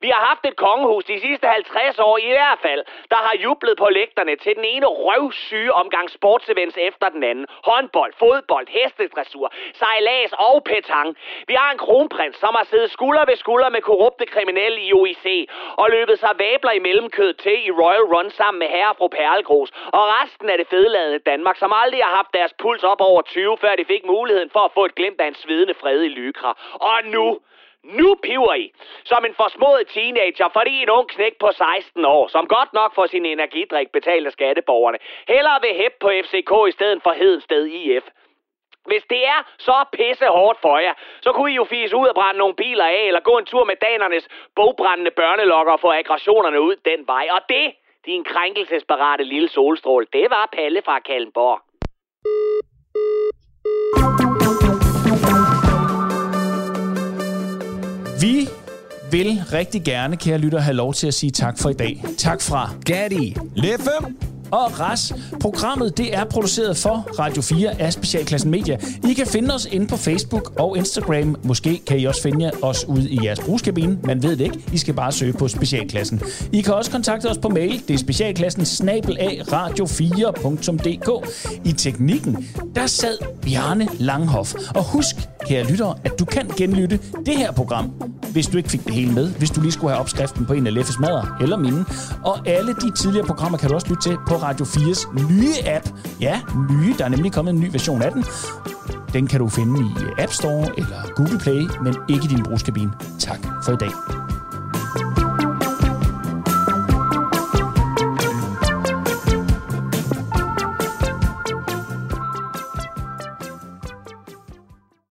Vi har haft et kongehus de sidste 50 år i hvert fald, der har jublet på lægterne til den ene røvsyge omgang sportsevents efter den anden. Håndbold, fodbold, hestedressur, sejlads og petang. Vi har en kronprins, som har siddet skulder ved skulder med korrupte kriminelle i OIC og løbet sig vabler i mellemkød til i Royal Run sammen med herre og fru Perlgros og resten af det fedeladende Danmark, som aldrig har haft deres puls op over 20, før de fik muligheden for at få et glimt af en svedende fred i Lykra. Og nu, nu piver I, som en forsmået teenager, fordi en ung knæk på 16 år, som godt nok får sin energidrik betalt af skatteborgerne, hellere vil hæppe på FCK i stedet for Hedensted IF. Hvis det er så pisse hårdt for jer, så kunne I jo fise ud og brænde nogle biler af, eller gå en tur med danernes bogbrændende børnelokker og få aggressionerne ud den vej. Og det, din krænkelsesparate lille solstråle, det var Palle fra Kallenborg. Vi vil rigtig gerne, kære lytter, have lov til at sige tak for i dag. Tak fra Gatti, Leffe og Ras. Programmet det er produceret for Radio 4 af Specialklassen Media. I kan finde os inde på Facebook og Instagram. Måske kan I også finde os ude i jeres brugskabine. Man ved det ikke. I skal bare søge på Specialklassen. I kan også kontakte os på mail. Det er specialklassen snabel af radio4.dk. I teknikken, der sad Bjarne Langhoff. Og husk, kære lyttere, at du kan genlytte det her program, hvis du ikke fik det hele med. Hvis du lige skulle have opskriften på en af Leffes mader eller mine. Og alle de tidligere programmer kan du også lytte til på Radio 4's nye app. Ja, nye. Der er nemlig kommet en ny version af den. Den kan du finde i App Store eller Google Play, men ikke i din brugskabine. Tak for i dag.